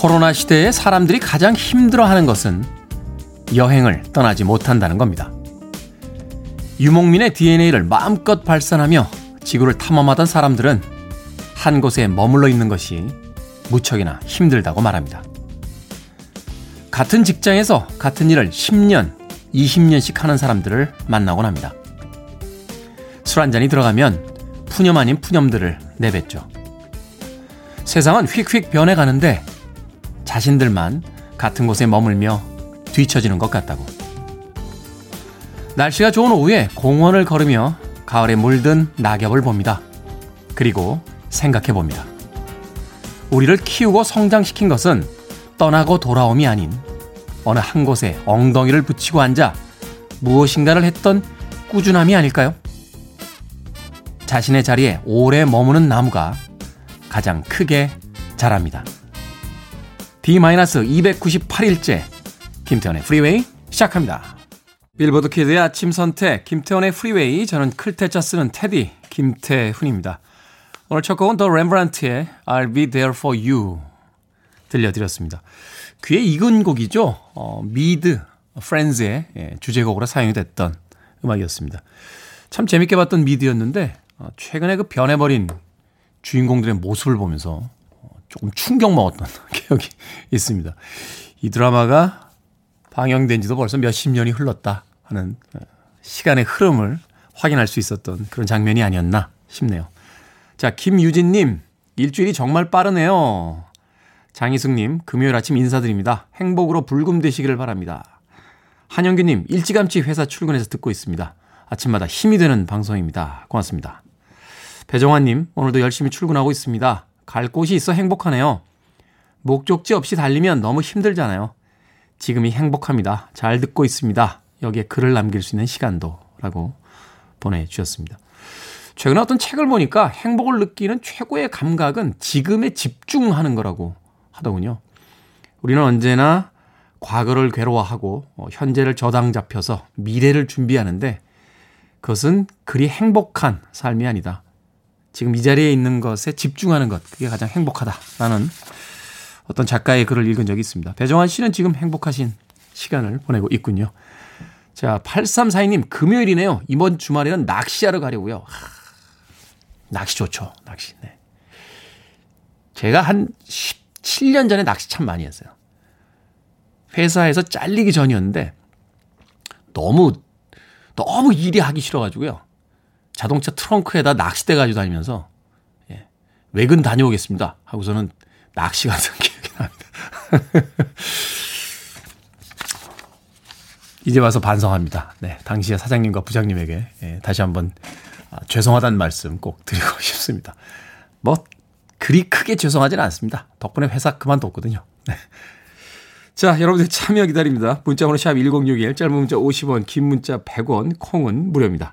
코로나 시대에 사람들이 가장 힘들어하는 것은 여행을 떠나지 못한다는 겁니다. 유목민의 DNA를 마음껏 발산하며 지구를 탐험하던 사람들은 한 곳에 머물러 있는 것이 무척이나 힘들다고 말합니다. 같은 직장에서 같은 일을 10년, 20년씩 하는 사람들을 만나곤 합니다. 술 한 잔이 들어가면 푸념 아닌 푸념들을 내뱉죠. 세상은 휙휙 변해가는데 자신들만 같은 곳에 머물며 뒤처지는 것 같다고. 날씨가 좋은 오후에 공원을 걸으며 가을에 물든 낙엽을 봅니다. 그리고 생각해 봅니다. 우리를 키우고 성장시킨 것은 떠나고 돌아옴이 아닌 어느 한 곳에 엉덩이를 붙이고 앉아 무엇인가를 했던 꾸준함이 아닐까요? 자신의 자리에 오래 머무는 나무가 가장 크게 자랍니다. D-298일째 김태훈의 프리웨이 시작합니다. 빌보드 키드의 아침 선택 김태훈의 프리웨이 저는 클 태 자 쓰는 태디 김태훈입니다. 오늘 첫 곡은 더 렘브란트의 I'll be there for you 들려드렸습니다. 귀에 익은 곡이죠. 어, 미드 프렌즈의 예, 주제곡으로 사용이 됐던 음악이었습니다. 참 재밌게 봤던 미드였는데 어, 최근에 그 변해버린 주인공들의 모습을 보면서 조금 충격 먹었던 기억이 있습니다. 이 드라마가 방영된 지도 벌써 몇십 년이 흘렀다 하는 어, 시간의 흐름을 확인할 수 있었던 그런 장면이 아니었나 싶네요. 자, 김유진님, 일주일이 정말 빠르네요. 장희숙님, 금요일 아침 인사드립니다. 행복으로 불금 되시기를 바랍니다. 한영규님, 일찌감치 회사 출근해서 듣고 있습니다. 아침마다 힘이 되는 방송입니다. 고맙습니다. 배정환님, 오늘도 열심히 출근하고 있습니다. 갈 곳이 있어 행복하네요. 목적지 없이 달리면 너무 힘들잖아요. 지금이 행복합니다. 잘 듣고 있습니다. 여기에 글을 남길 수 있는 시간도 라고 보내주셨습니다. 최근에 어떤 책을 보니까 행복을 느끼는 최고의 감각은 지금에 집중하는 거라고 하더군요. 우리는 언제나 과거를 괴로워하고 어, 현재를 저당 잡혀서 미래를 준비하는데 그것은 그리 행복한 삶이 아니다. 지금 이 자리에 있는 것에 집중하는 것, 그게 가장 행복하다라는 어떤 작가의 글을 읽은 적이 있습니다. 배정환 씨는 지금 행복하신 시간을 보내고 있군요. 자, 8342님, 금요일이네요. 이번 주말에는 낚시하러 가려고요. 하, 낚시 좋죠. 낚시. 네. 제가 한 17년 전에 낚시 참 많이 했어요. 회사에서 잘리기 전이었는데 너무 너무 일이 하기 싫어가지고요. 자동차 트렁크에다 낚싯대 가지고 다니면서 예, 외근 다녀오겠습니다. 하고서는 낚시 갔던 기억이 납니다. 이제 와서 반성합니다. 네, 당시에 사장님과 부장님에게 예, 다시 한번 아, 죄송하다는 말씀 꼭 드리고 싶습니다. 뭐 그리 크게 죄송하지는 않습니다. 덕분에 회사 그만뒀거든요. 네. 자, 여러분들 참여 기다립니다. 문자번호 샵 1061, 짧은 문자 50원, 긴 문자 100원, 콩은 무료입니다.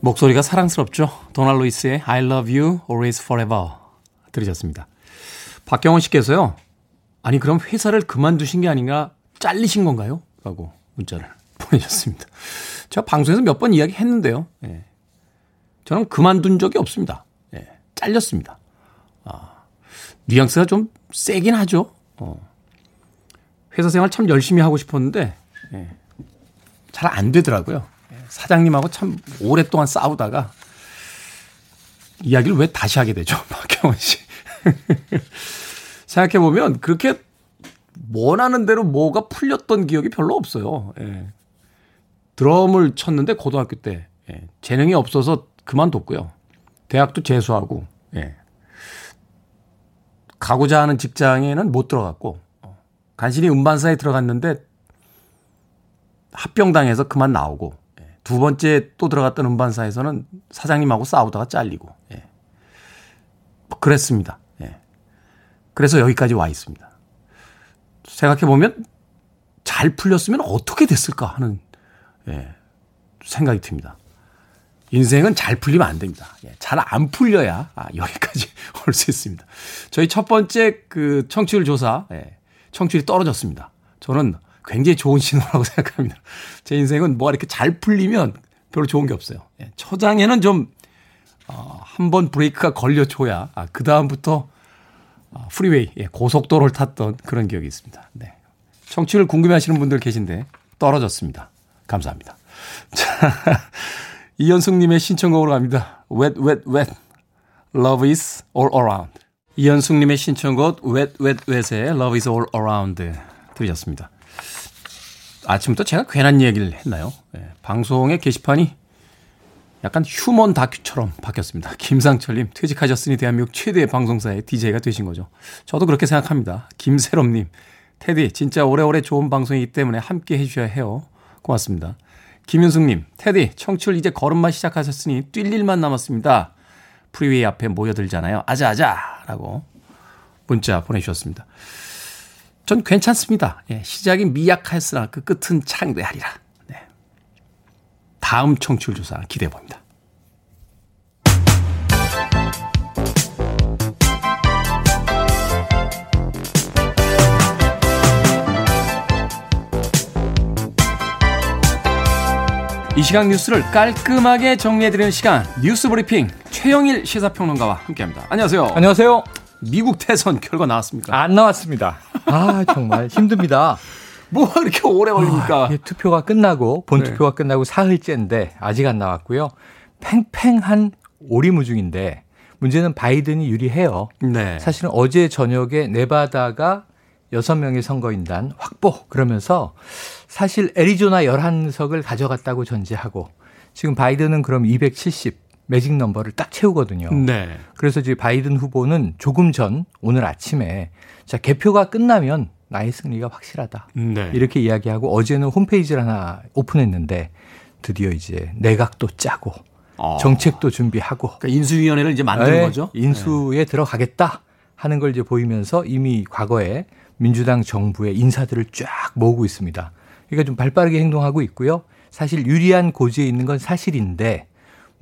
목소리가 사랑스럽죠. 도널 루이스의 I love you always forever 들으셨습니다. 박경원 씨께서요. 아니 그럼 회사를 그만두신 게 아닌가 잘리신 건가요? 라고 문자를 보내셨습니다. 제가 방송에서 몇 번 이야기 했는데요. 예. 저는 그만둔 적이 없습니다. 예. 잘렸습니다. 아, 뉘앙스가 좀 세긴 하죠. 어. 회사 생활 참 열심히 하고 싶었는데 예. 잘안 되더라고요. 사장님하고 참 오랫동안 싸우다가 이야기를 왜 다시 하게 되죠? 박경원 씨. 생각해보면 그렇게 원하는 대로 뭐가 풀렸던 기억이 별로 없어요. 예. 드럼을 쳤는데 고등학교 때 예. 재능이 없어서 그만뒀고요. 대학도 재수하고 예. 가고자 하는 직장에는 못 들어갔고 어, 간신히 운반사에 들어갔는데 합병당해서 그만 나오고 예, 두 번째 또 들어갔던 운반사에서는 사장님하고 싸우다가 잘리고 예. 뭐 그랬습니다. 예. 그래서 여기까지 와 있습니다. 생각해 보면 잘 풀렸으면 어떻게 됐을까 하는 예, 생각이 듭니다. 인생은 잘 풀리면 안 됩니다. 예, 잘안 풀려야 아, 여기까지 올 수 있습니다. 저희 첫 번째 그 청취율 조사 예, 청취율이 떨어졌습니다. 저는 굉장히 좋은 신호라고 생각합니다. 제 인생은 뭐가 이렇게 잘 풀리면 별로 좋은 게 없어요. 예, 초장에는 좀 어, 한번 브레이크가 걸려줘야 아, 그 다음부터 어, 프리웨이 예, 고속도로를 탔던 그런 기억이 있습니다. 네. 청취율 궁금해 하시는 분들 계신데 떨어졌습니다. 감사합니다. 자, 이현숙님의 신청곡으로 갑니다. Wet, wet, wet. Love is all around. 이현숙님의 신청곡 Wet, wet, wet의 Love is all around 들으셨습니다. 아침부터 제가 괜한 얘기를 했나요? 네, 방송의 게시판이 약간 휴먼 다큐처럼 바뀌었습니다. 김상철님, 퇴직하셨으니 대한민국 최대의 방송사의 DJ가 되신 거죠. 저도 그렇게 생각합니다. 김세롬님, 테디, 진짜 오래오래 좋은 방송이기 때문에 함께 해주셔야 해요. 고맙습니다. 김윤숙님, 테디, 청출 이제 걸음마 시작하셨으니 뛸 일만 남았습니다. 프리웨이 앞에 모여들잖아요. 아자아자! 라고 문자 보내주셨습니다. 전 괜찮습니다. 예, 시작이 미약하였으나 그 끝은 창대하리라. 네. 다음 청출 조사 기대해 봅니다. 이 시간 뉴스를 깔끔하게 정리해드리는 시간 뉴스 브리핑 최영일 시사평론가와 함께합니다. 안녕하세요. 안녕하세요. 미국 대선 결과 나왔습니까? 안 나왔습니다. 아 정말 힘듭니다. 뭐가 이렇게 오래 걸립니까? 아, 투표가 끝나고 본 네. 투표가 끝나고 사흘째인데 아직 안 나왔고요. 팽팽한 오리무중인데 문제는 바이든이 유리해요. 네. 사실은 어제 저녁에 네바다가 6명의 선거인단 확보 그러면서 사실 애리조나 11석을 가져갔다고 전제하고 지금 바이든은 그럼 270 매직 넘버를 딱 채우거든요. 네. 그래서 이제 바이든 후보는 조금 전 오늘 아침에 자 개표가 끝나면 나의 승리가 확실하다. 네. 이렇게 이야기하고 어제는 홈페이지를 하나 오픈했는데 드디어 이제 내각도 짜고 어. 정책도 준비하고 그러니까 인수위원회를 이제 만드는 네, 거죠. 인수에 네. 들어가겠다 하는 걸 이제 보이면서 이미 과거에 민주당 정부의 인사들을 쫙 모으고 있습니다. 그러니까 좀 발빠르게 행동하고 있고요. 사실 유리한 고지에 있는 건 사실인데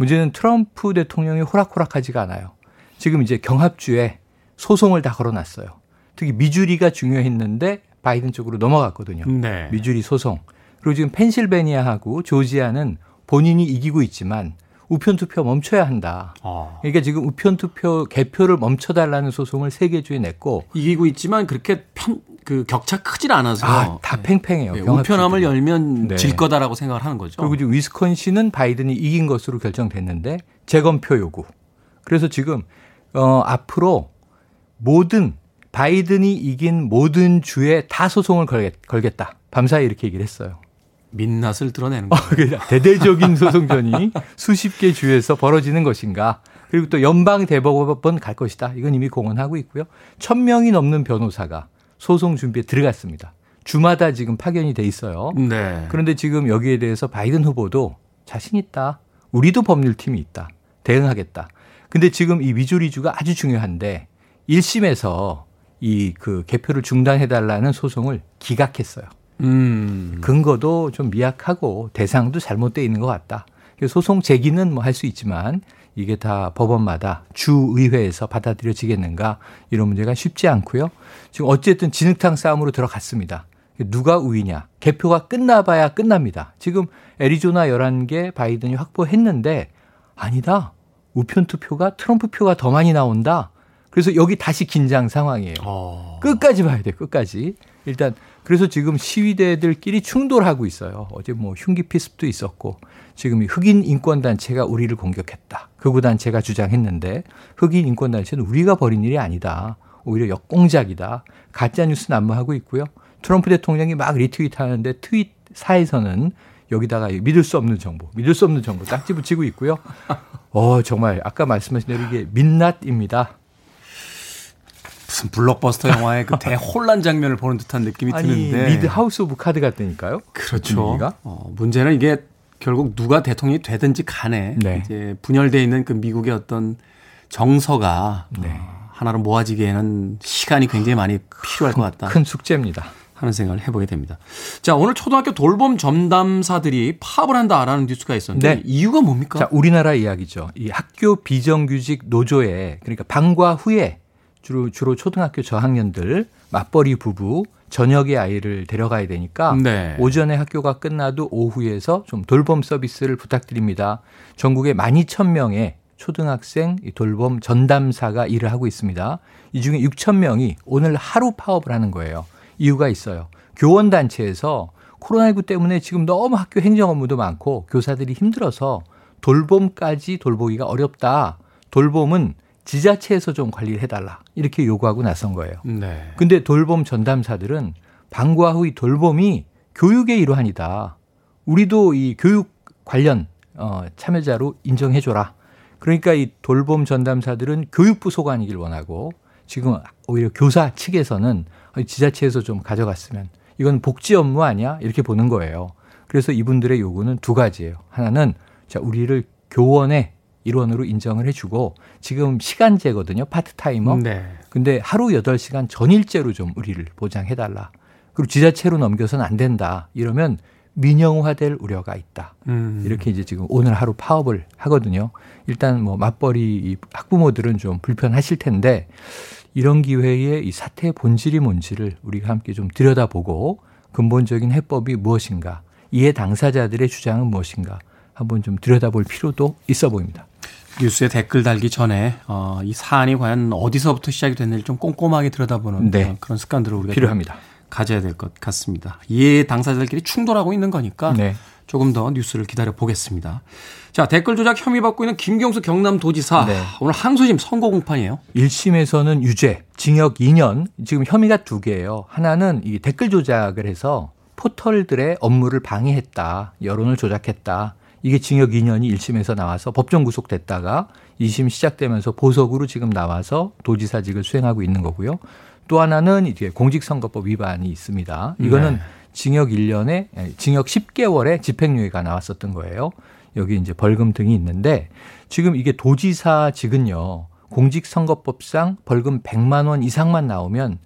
문제는 트럼프 대통령이 호락호락하지가 않아요. 지금 이제 경합주에 소송을 다 걸어놨어요. 특히 미주리가 중요했는데 바이든 쪽으로 넘어갔거든요. 네. 미주리 소송. 그리고 지금 펜실베니아하고 조지아는 본인이 이기고 있지만 우편 투표 멈춰야 한다. 아. 그러니까 지금 우편 투표 개표를 멈춰달라는 소송을 세 개 주에 냈고 이기고 있지만 그렇게 편, 그 격차 크질 않아서 아, 다 팽팽해요. 네, 우편함을 열면 네. 질 거다라고 생각을 하는 거죠. 그리고 지금 위스콘신은 바이든이 이긴 것으로 결정됐는데 재검표 요구. 그래서 지금 어 앞으로 모든 바이든이 이긴 모든 주에 다 소송을 걸겠다. 밤사이 이렇게 얘기를 했어요. 민낯을 드러내는 거예요. 어, 대대적인 소송전이 수십 개 주에서 벌어지는 것인가. 그리고 또 연방 대법원 갈 것이다. 이건 이미 공언하고 있고요. 천 명이 넘는 변호사가 소송 준비에 들어갔습니다. 주마다 지금 파견이 돼 있어요. 네. 그런데 지금 여기에 대해서 바이든 후보도 자신 있다. 우리도 법률팀이 있다. 대응하겠다. 근데 지금 이 위조리주가 아주 중요한데 1심에서 이 그 개표를 중단해 달라는 소송을 기각했어요. 음. 근거도 좀 미약하고 대상도 잘못되어 있는 것 같다. 소송 제기는 뭐 할 수 있지만 이게 다 법원마다 주의회에서 받아들여지겠는가 이런 문제가 쉽지 않고요. 지금 어쨌든 진흙탕 싸움으로 들어갔습니다. 누가 우위냐. 개표가 끝나봐야 끝납니다. 지금 애리조나 11개 바이든이 확보했는데 아니다. 우편 투표가 트럼프 표가 더 많이 나온다. 그래서 여기 다시 긴장 상황이에요. 어. 끝까지 봐야 돼. 끝까지. 일단 그래서 지금 시위대들끼리 충돌하고 있어요. 어제 뭐 흉기 피습도 있었고 지금 흑인 인권 단체가 우리를 공격했다. 극우 단체가 주장했는데 흑인 인권 단체는 우리가 벌인 일이 아니다. 오히려 역공작이다. 가짜 뉴스 난무하고 있고요. 트럼프 대통령이 막 리트윗 하는데 트윗사에서는 여기다가 믿을 수 없는 정보, 믿을 수 없는 정보 딱지 붙이고 있고요. 어, 정말 아까 말씀하신 대로 이게 민낯입니다. 무슨 블록버스터 영화의 그 대혼란 장면을 보는 듯한 느낌이 아니, 드는데. 미드 House of Card 같다니까요? 그렇죠. 어, 문제는 이게 결국 누가 대통령이 되든지 간에 네. 이제 분열돼 있는 그 미국의 어떤 정서가 네. 어, 하나로 모아지기에는 시간이 굉장히 많이 필요할 것 같다. 큰 숙제입니다. 하는 생각을 해보게 됩니다. 자, 오늘 초등학교 돌봄 전담사들이 파업을 한다라는 뉴스가 있었는데 네. 이유가 뭡니까? 자, 우리나라 이야기죠. 이 학교 비정규직 노조에 그러니까 방과 후에 주로 주로 초등학교 저학년들 맞벌이 부부 저녁에 아이를 데려가야 되니까 네. 오전에 학교가 끝나도 오후에서 좀 돌봄 서비스를 부탁드립니다. 전국에 12,000명의 초등학생 돌봄 전담사가 일을 하고 있습니다. 이 중에 6,000명이 오늘 하루 파업을 하는 거예요. 이유가 있어요. 교원 단체에서 코로나19 때문에 지금 너무 학교 행정 업무도 많고 교사들이 힘들어서 돌봄까지 돌보기가 어렵다. 돌봄은 지자체에서 좀 관리를 해달라. 이렇게 요구하고 나선 거예요. 네. 근데 돌봄 전담사들은 방과 후의 돌봄이 교육의 일환이다. 우리도 이 교육 관련 어, 참여자로 인정해줘라. 그러니까 이 돌봄 전담사들은 교육부 소관이길 원하고 지금 오히려 교사 측에서는 지자체에서 좀 가져갔으면 이건 복지 업무 아니야? 이렇게 보는 거예요. 그래서 이분들의 요구는 두 가지예요. 하나는 자, 우리를 교원의 일원으로 인정을 해주고 지금 시간제거든요. 파트타이머. 네. 근데 하루 8시간 전일제로 좀 우리를 보장해달라. 그리고 지자체로 넘겨서는 안 된다. 이러면 민영화될 우려가 있다. 음. 이렇게 이제 지금 오늘 하루 파업을 하거든요. 일단 뭐 맞벌이 학부모들은 좀 불편하실 텐데 이런 기회에 이 사태의 본질이 뭔지를 우리가 함께 좀 들여다보고 근본적인 해법이 무엇인가, 이해 당사자들의 주장은 무엇인가 한번 좀 들여다볼 필요도 있어 보입니다. 뉴스에 댓글 달기 전에 어, 이 사안이 과연 어디서부터 시작이 됐는지 좀 꼼꼼하게 들여다보는 네. 그런 습관들을 우리가 필요합니다. 가져야 될 것 같습니다. 이해 당사자들끼리 충돌하고 있는 거니까 네. 조금 더 뉴스를 기다려 보겠습니다. 자, 댓글 조작 혐의 받고 있는 김경수 경남도지사. 네. 오늘 항소심 선고 공판이에요. 1심에서는 유죄, 징역 2년. 지금 혐의가 두 개예요. 하나는 이 댓글 조작을 해서 포털들의 업무를 방해했다. 여론을 조작했다. 이게 징역 2년이 1심에서 나와서 법정 구속됐다가 2심 시작되면서 보석으로 지금 나와서 도지사직을 수행하고 있는 거고요. 또 하나는 이제 공직선거법 위반이 있습니다. 이거는 네. 징역 1년에 징역 10개월에 집행유예가 나왔었던 거예요. 여기 이제 벌금 등이 있는데 지금 이게 도지사직은요. 공직선거법상 벌금 100만 원 이상만 나오면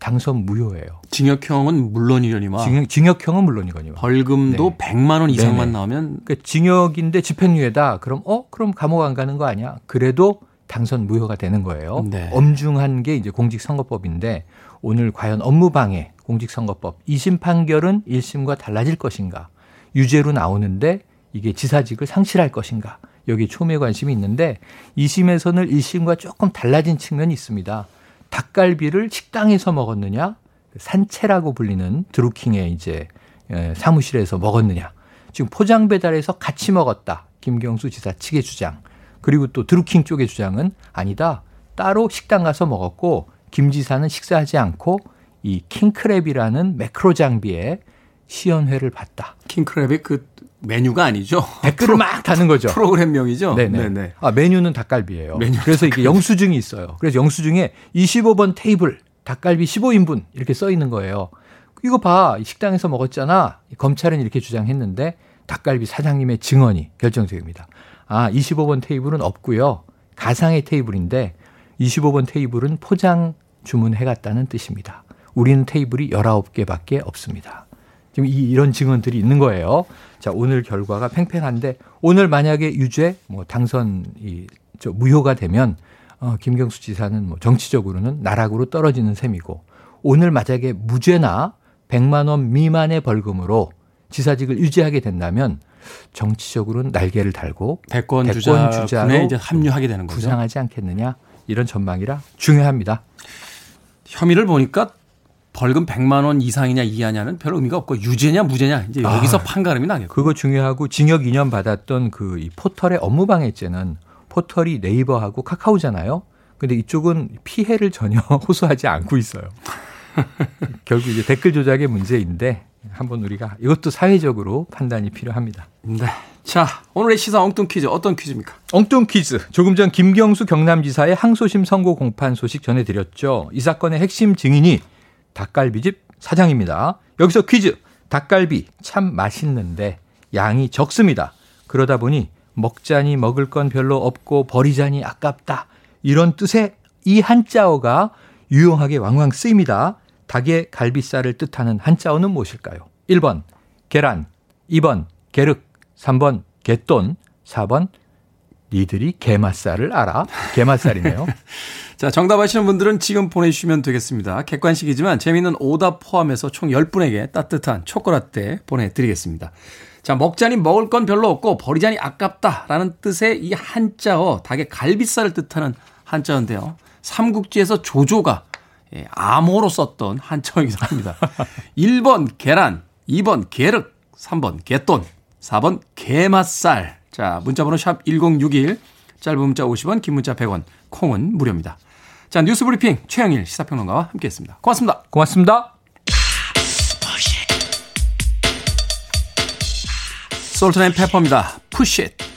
당선 무효예요. 징역형은 물론이려니와 징역, 징역 형은 물론이거니와 벌금도 네. 100만 원 이상만 네네. 나오면 그러니까 징역인데 집행유예다. 그럼 어 그럼 감옥 안 가는 거 아니야? 그래도 당선 무효가 되는 거예요. 네. 엄중한 게 이제 공직선거법인데 오늘 과연 업무방해 공직선거법 2심 판결은 1심과 달라질 것인가? 유죄로 나오는데 이게 지사직을 상실할 것인가? 여기 초미의 관심이 있는데 2심에서는 1심과 조금 달라진 측면이 있습니다. 닭갈비를 식당에서 먹었느냐? 산채라고 불리는 드루킹의 이제 예, 사무실에서 먹었느냐? 지금 포장 배달에서 같이 먹었다. 김경수 지사 측의 주장. 그리고 또 드루킹 쪽의 주장은 아니다. 따로 식당 가서 먹었고 김 지사는 식사하지 않고 이 킹크랩이라는 매크로 장비에 시연회를 봤다. 킹크랩이 그 메뉴가 아니죠. 댓글을 막 다는 거죠. 프로그램명이죠. 네네. 네네. 아, 메뉴는 닭갈비예요. 메뉴 그래서 닭갈비. 이게 영수증이 있어요. 그래서 영수증에 25번 테이블 닭갈비 15인분 이렇게 써 있는 거예요. 이거 봐. 식당에서 먹었잖아. 검찰은 이렇게 주장했는데 닭갈비 사장님의 증언이 결정적입니다. 아, 25번 테이블은 없고요. 가상의 테이블인데 25번 테이블은 포장 주문해 갔다는 뜻입니다. 우리는 테이블이 19개밖에 없습니다. 지금 이, 이런 증언들이 있는 거예요. 자, 오늘 결과가 팽팽한데 오늘 만약에 유죄 뭐 당선 이 저 무효가 되면 어, 김경수 지사는 뭐 정치적으로는 나락으로 떨어지는 셈이고 오늘 만약에 무죄나 100만 원 미만의 벌금으로 지사직을 유지하게 된다면 정치적으로는 날개를 달고 대권, 대권 주자 로 이제 합류하게 되는 거죠. 구상하지 않겠느냐 이런 전망이라 중요합니다. 혐의를 보니까 벌금 100만 원 이상이냐 이하냐는 별 의미가 없고 유죄냐 무죄냐 이제 여기서 아, 판가름이 나겠고. 그거 중요하고 징역 2년 받았던 그 이 포털의 업무방해죄는 포털이 네이버하고 카카오잖아요. 근데 이쪽은 피해를 전혀 호소하지 않고 있어요. 결국 이제 댓글 조작의 문제인데 한번 우리가 이것도 사회적으로 판단이 필요합니다. 네. 자, 오늘의 시사 엉뚱 퀴즈 어떤 퀴즈입니까? 엉뚱 퀴즈. 조금 전 김경수 경남지사의 항소심 선고 공판 소식 전해드렸죠. 이 사건의 핵심 증인이 닭갈비집 사장입니다. 여기서 퀴즈. 닭갈비 참 맛있는데 양이 적습니다. 그러다 보니 먹자니 먹을 건 별로 없고 버리자니 아깝다. 이런 뜻의 이 한자어가 유용하게 왕왕 쓰입니다. 닭의 갈비살을 뜻하는 한자어는 무엇일까요? 1번 계란, 2번 계륵, 3번 개돈, 4번 니들이 게맛살을 알아? 게맛살이네요. 자, 정답 아시는 분들은 지금 보내주시면 되겠습니다. 객관식이지만 재미있는 오답 포함해서 총 10분에게 따뜻한 초콜릿대 보내드리겠습니다. 자, 먹자니 먹을 건 별로 없고 버리자니 아깝다라는 뜻의 이 한자어, 닭의 갈비살을 뜻하는 한자어인데요. 삼국지에서 조조가 예, 암호로 썼던 한자어이기도 합니다. 1번 계란, 2번 계륵, 3번 개돈, 4번 게맛살. 자, 문자번호 샵 1061, 짧은 문자 50원, 긴 문자 100원, 콩은 무료입니다. 자, 뉴스 브리핑 최영일 시사평론가와 함께했습니다. 고맙습니다. 고맙습니다. 솔트 앤 페파입니다. Push It.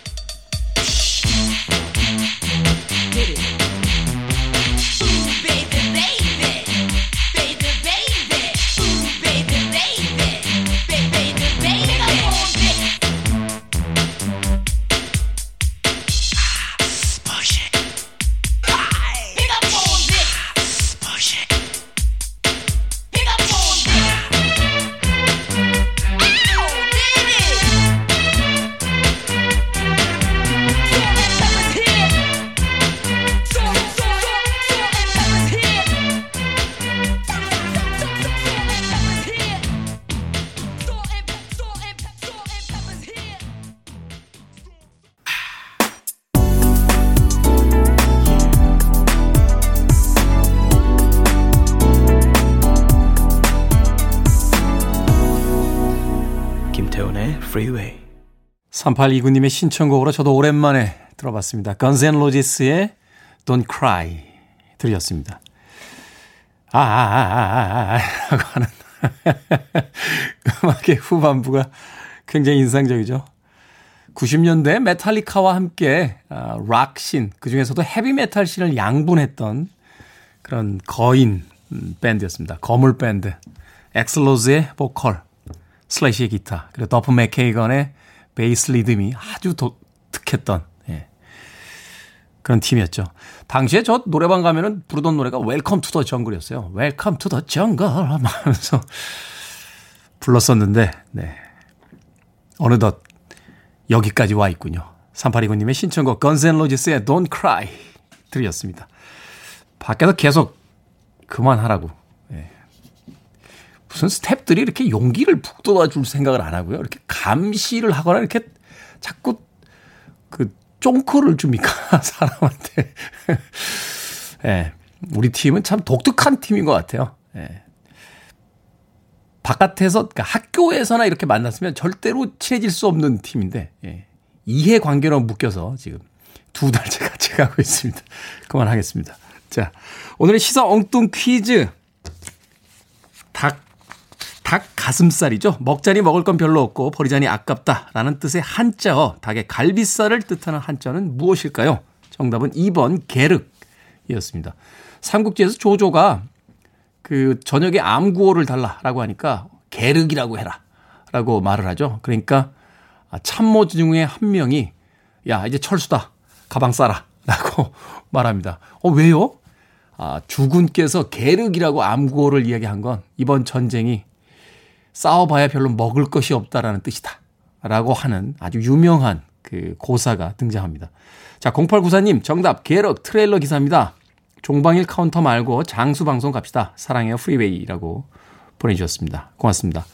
3829님의 신청곡으로 저도 오랜만에 들어봤습니다. Guns N' Roses의 Don't Cry 들렸습니다. 아, 아, 아, 아, 아, 아, 라고 하는 음악의 후반부가 굉장히 인상적이죠. 90년대 메탈리카와 함께 아, 락신, 그 중에서도 헤비메탈 씬을 양분했던 그런 거인 밴드였습니다. 거물 밴드. 액슬 로즈의 보컬, 슬래시의 기타, 그리고 더프 맥케이건의 베이스 리듬이 아주 독특했던 예. 그런 팀이었죠. 당시에 저 노래방 가면은 부르던 노래가 Welcome to the Jungle이었어요. Welcome to the Jungle 하면서 불렀었는데 네. 어느덧 여기까지 와 있군요. 3829님의 신청곡 건즈 앤 로지스의 Don't Cry 들으셨습니다. 밖에서 계속 그만하라고 무슨 스탭들이 이렇게 용기를 북돋아 줄 생각을 안 하고요. 이렇게 감시를 하거나 이렇게 자꾸 그 쫑크를 줍니까? 사람한테. 예. 네, 우리 팀은 참 독특한 팀인 것 같아요. 예. 네. 바깥에서, 그러니까 학교에서나 이렇게 만났으면 절대로 친해질 수 없는 팀인데, 예. 이해 관계로 묶여서 지금 두 달째 같이 가고 있습니다. 그만하겠습니다. 자, 오늘의 시사 엉뚱 퀴즈. 닭 닭 가슴살이죠. 먹자니 먹을 건 별로 없고 버리자니 아깝다라는 뜻의 한자어 닭의 갈비살을 뜻하는 한자는 무엇일까요? 정답은 2번 게륵이었습니다. 삼국지에서 조조가 그 저녁에 암구호를 달라라고 하니까 게륵이라고 해라라고 말을 하죠. 그러니까 참모 중에 한 명이 야 이제 철수다 가방 싸라라고 말합니다. 어 왜요? 아, 주군께서 계륵이라고 암구호를 이야기한 건 이번 전쟁이 싸워봐야 별로 먹을 것이 없다라는 뜻이다. 라고 하는 아주 유명한 그 고사가 등장합니다. 자, 0894님, 정답, 계륵 트레일러 기사입니다. 종방일 카운트 말고 장수 방송 갑시다. 사랑해요, 프리웨이라고 보내주셨습니다. 고맙습니다.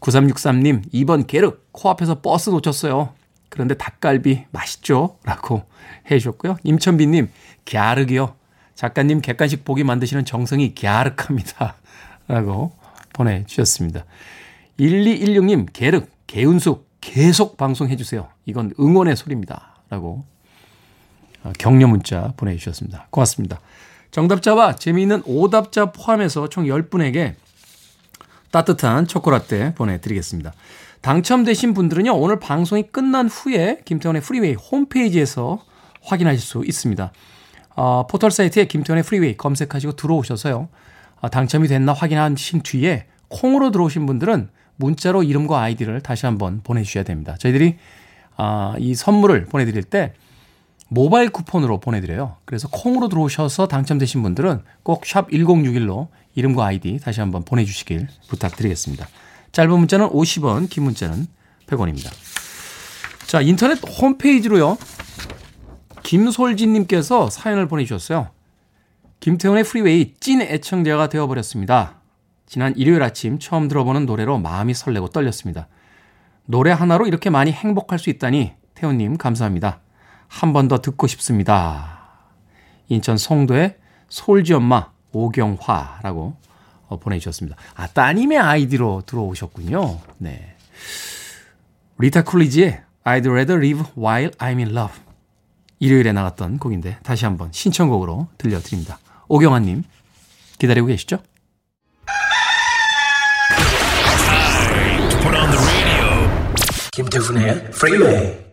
9363님, 2번 게륵, 코앞에서 버스 놓쳤어요. 그런데 닭갈비 맛있죠? 라고 해 주셨고요. 임천비님, 갸륵이요. 작가님 객관식 보기 만드시는 정성이 갸륵합니다. 라고 보내주셨습니다. 1216님, 계륵, 개운숙, 계속 방송해주세요. 이건 응원의 소리입니다. 라고 어, 격려 문자 보내주셨습니다. 고맙습니다. 정답자와 재미있는 오답자 포함해서 총 10분에게 따뜻한 초코라떼 보내드리겠습니다. 당첨되신 분들은요, 오늘 방송이 끝난 후에 김태훈의 프리웨이 홈페이지에서 확인하실 수 있습니다. 어, 포털 사이트에 김태훈의 프리웨이 검색하시고 들어오셔서요, 어, 당첨이 됐나 확인하신 뒤에 콩으로 들어오신 분들은 문자로 이름과 아이디를 다시 한번 보내주셔야 됩니다. 저희들이 어, 이 선물을 보내드릴 때 모바일 쿠폰으로 보내드려요. 그래서 콩으로 들어오셔서 당첨되신 분들은 꼭 샵 1061로 이름과 아이디 다시 한번 보내주시길 부탁드리겠습니다. 짧은 문자는 50원, 긴 문자는 100원입니다. 자, 인터넷 홈페이지로요. 김솔진님께서 사연을 보내주셨어요. 김태훈의 프리웨이 찐 애청자가 되어버렸습니다. 지난 일요일 아침 처음 들어보는 노래로 마음이 설레고 떨렸습니다. 노래 하나로 이렇게 많이 행복할 수 있다니 태훈님 감사합니다. 한 번 더 듣고 싶습니다. 인천 송도의 솔지 엄마 오경화라고 어, 보내주셨습니다. 아, 따님의 아이디로 들어오셨군요. 네. 리타 쿨리지의 I'd rather live while I'm in love. 일요일에 나갔던 곡인데 다시 한번 신청곡으로 들려드립니다. 오경환님 기다리고 계시죠? 김태훈의 프리웨이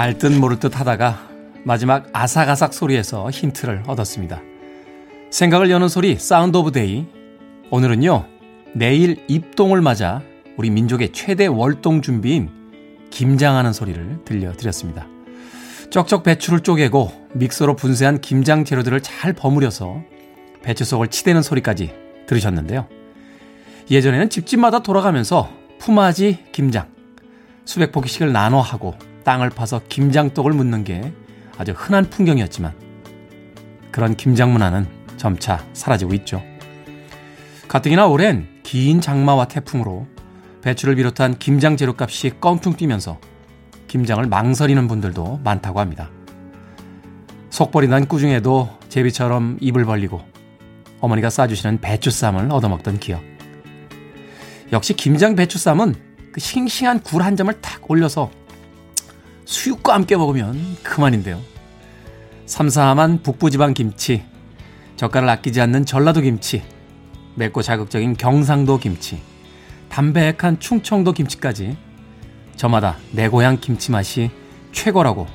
알듯 모를 듯 하다가 마지막 아삭아삭 소리에서 힌트를 얻었습니다. 생각을 여는 소리 Sound of Day. 오늘은요. 내일 입동을 맞아 우리 민족의 최대 월동 준비인 김장하는 소리를 들려드렸습니다. 쩍쩍 배추를 쪼개고 믹서로 분쇄한 김장 재료들을 잘 버무려서 배추 속을 치대는 소리까지 들으셨는데요. 예전에는 집집마다 돌아가면서 품앗이 김장, 수백 포기씩을 나눠 하고 땅을 파서 김장떡을 묻는 게 아주 흔한 풍경이었지만 그런 김장 문화는 점차 사라지고 있죠. 가뜩이나 오랜 긴 장마와 태풍으로 배추를 비롯한 김장 재료값이 껑충 뛰면서 김장을 망설이는 분들도 많다고 합니다. 속벌이 난 꾸중에도 제비처럼 입을 벌리고 어머니가 싸주시는 배추쌈을 얻어먹던 기억. 역시 김장 배추쌈은 그 싱싱한 굴 한 점을 탁 올려서 수육과 함께 먹으면 그만인데요. 삼삼한 북부지방 김치, 젓갈을 아끼지 않는 전라도 김치, 맵고 자극적인 경상도 김치, 담백한 충청도 김치까지 저마다 내 고향 김치 맛이 최고라고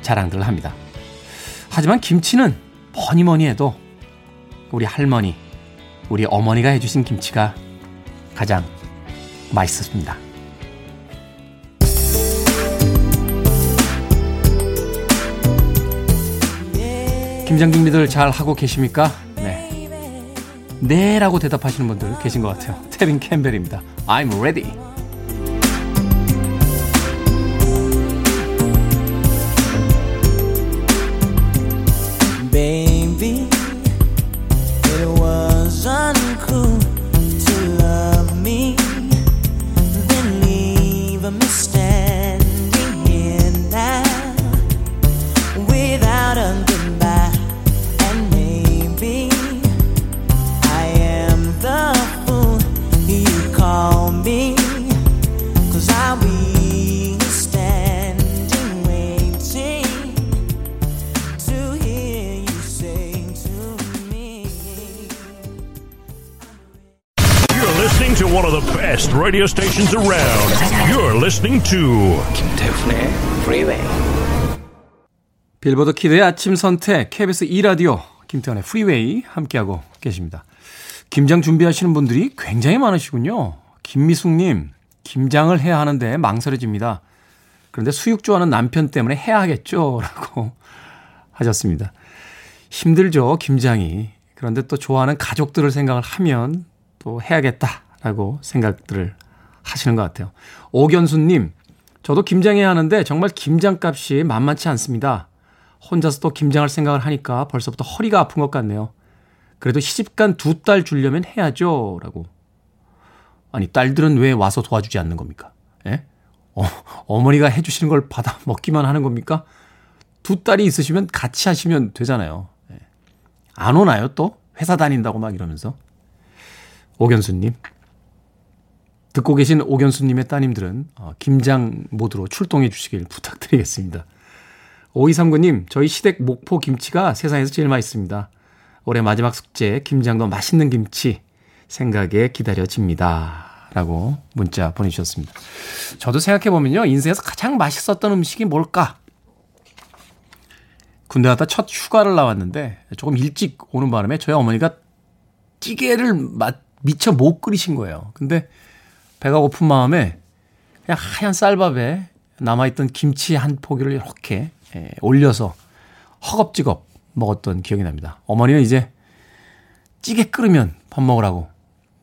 자랑들 합니다. 하지만 김치는 뭐니 뭐니 해도 우리 할머니, 우리 어머니가 해주신 김치가 가장 맛있었습니다. 김장 준비들 잘 하고 계십니까? 네. 네 라고 대답하시는 분들 계신 것 같아요. 테빈 캠벨입니다. I'm ready. Radio stations around. You're listening to 김태훈의 프리웨이 빌보드 키드의 아침 선택 KBS 2 라디오 김태훈의 프리웨이 함께하고 계십니다. 김장 준비하시는 분들이 굉장히 많으시군요. 김미숙님, 김장을 해야 하는데 망설여집니다. 그런데 수육 좋아하는 남편 때문에 해야 하겠죠? 라고 하셨습니다. 힘들죠, 김장이. 그런데 또 좋아하는 가족들을 생각을 하면 또 해야겠다 라고 생각들을 하시는 것 같아요. 오견수님, 저도 김장해야 하는데 정말 김장값이 만만치 않습니다. 혼자서 또 김장할 생각을 하니까 벌써부터 허리가 아픈 것 같네요. 그래도 시집간 두 딸 주려면 해야죠. 라고. 아니, 딸들은 왜 와서 도와주지 않는 겁니까? 예? 어, 어머니가 해주시는 걸 받아 먹기만 하는 겁니까? 두 딸이 있으시면 같이 하시면 되잖아요. 예. 안 오나요, 또? 회사 다닌다고 막 이러면서. 오견수님. 듣고 계신 오견수님의 따님들은 어, 김장 모드로 출동해 주시길 부탁드리겠습니다. 5239님, 저희 시댁 목포 김치가 세상에서 제일 맛있습니다. 올해 마지막 숙제, 김장도 맛있는 김치 생각에 기다려집니다. 라고 문자 보내주셨습니다. 저도 생각해보면요, 인생에서 가장 맛있었던 음식이 뭘까? 군대 갔다 첫 휴가를 나왔는데 조금 일찍 오는 바람에 저희 어머니가 찌개를 맛, 미처 못 끓이신 거예요. 근데 배가 고픈 마음에 그냥 하얀 쌀밥에 남아있던 김치 한 포기를 이렇게 예, 올려서 허겁지겁 먹었던 기억이 납니다. 어머니는 이제 찌개 끓으면 밥 먹으라고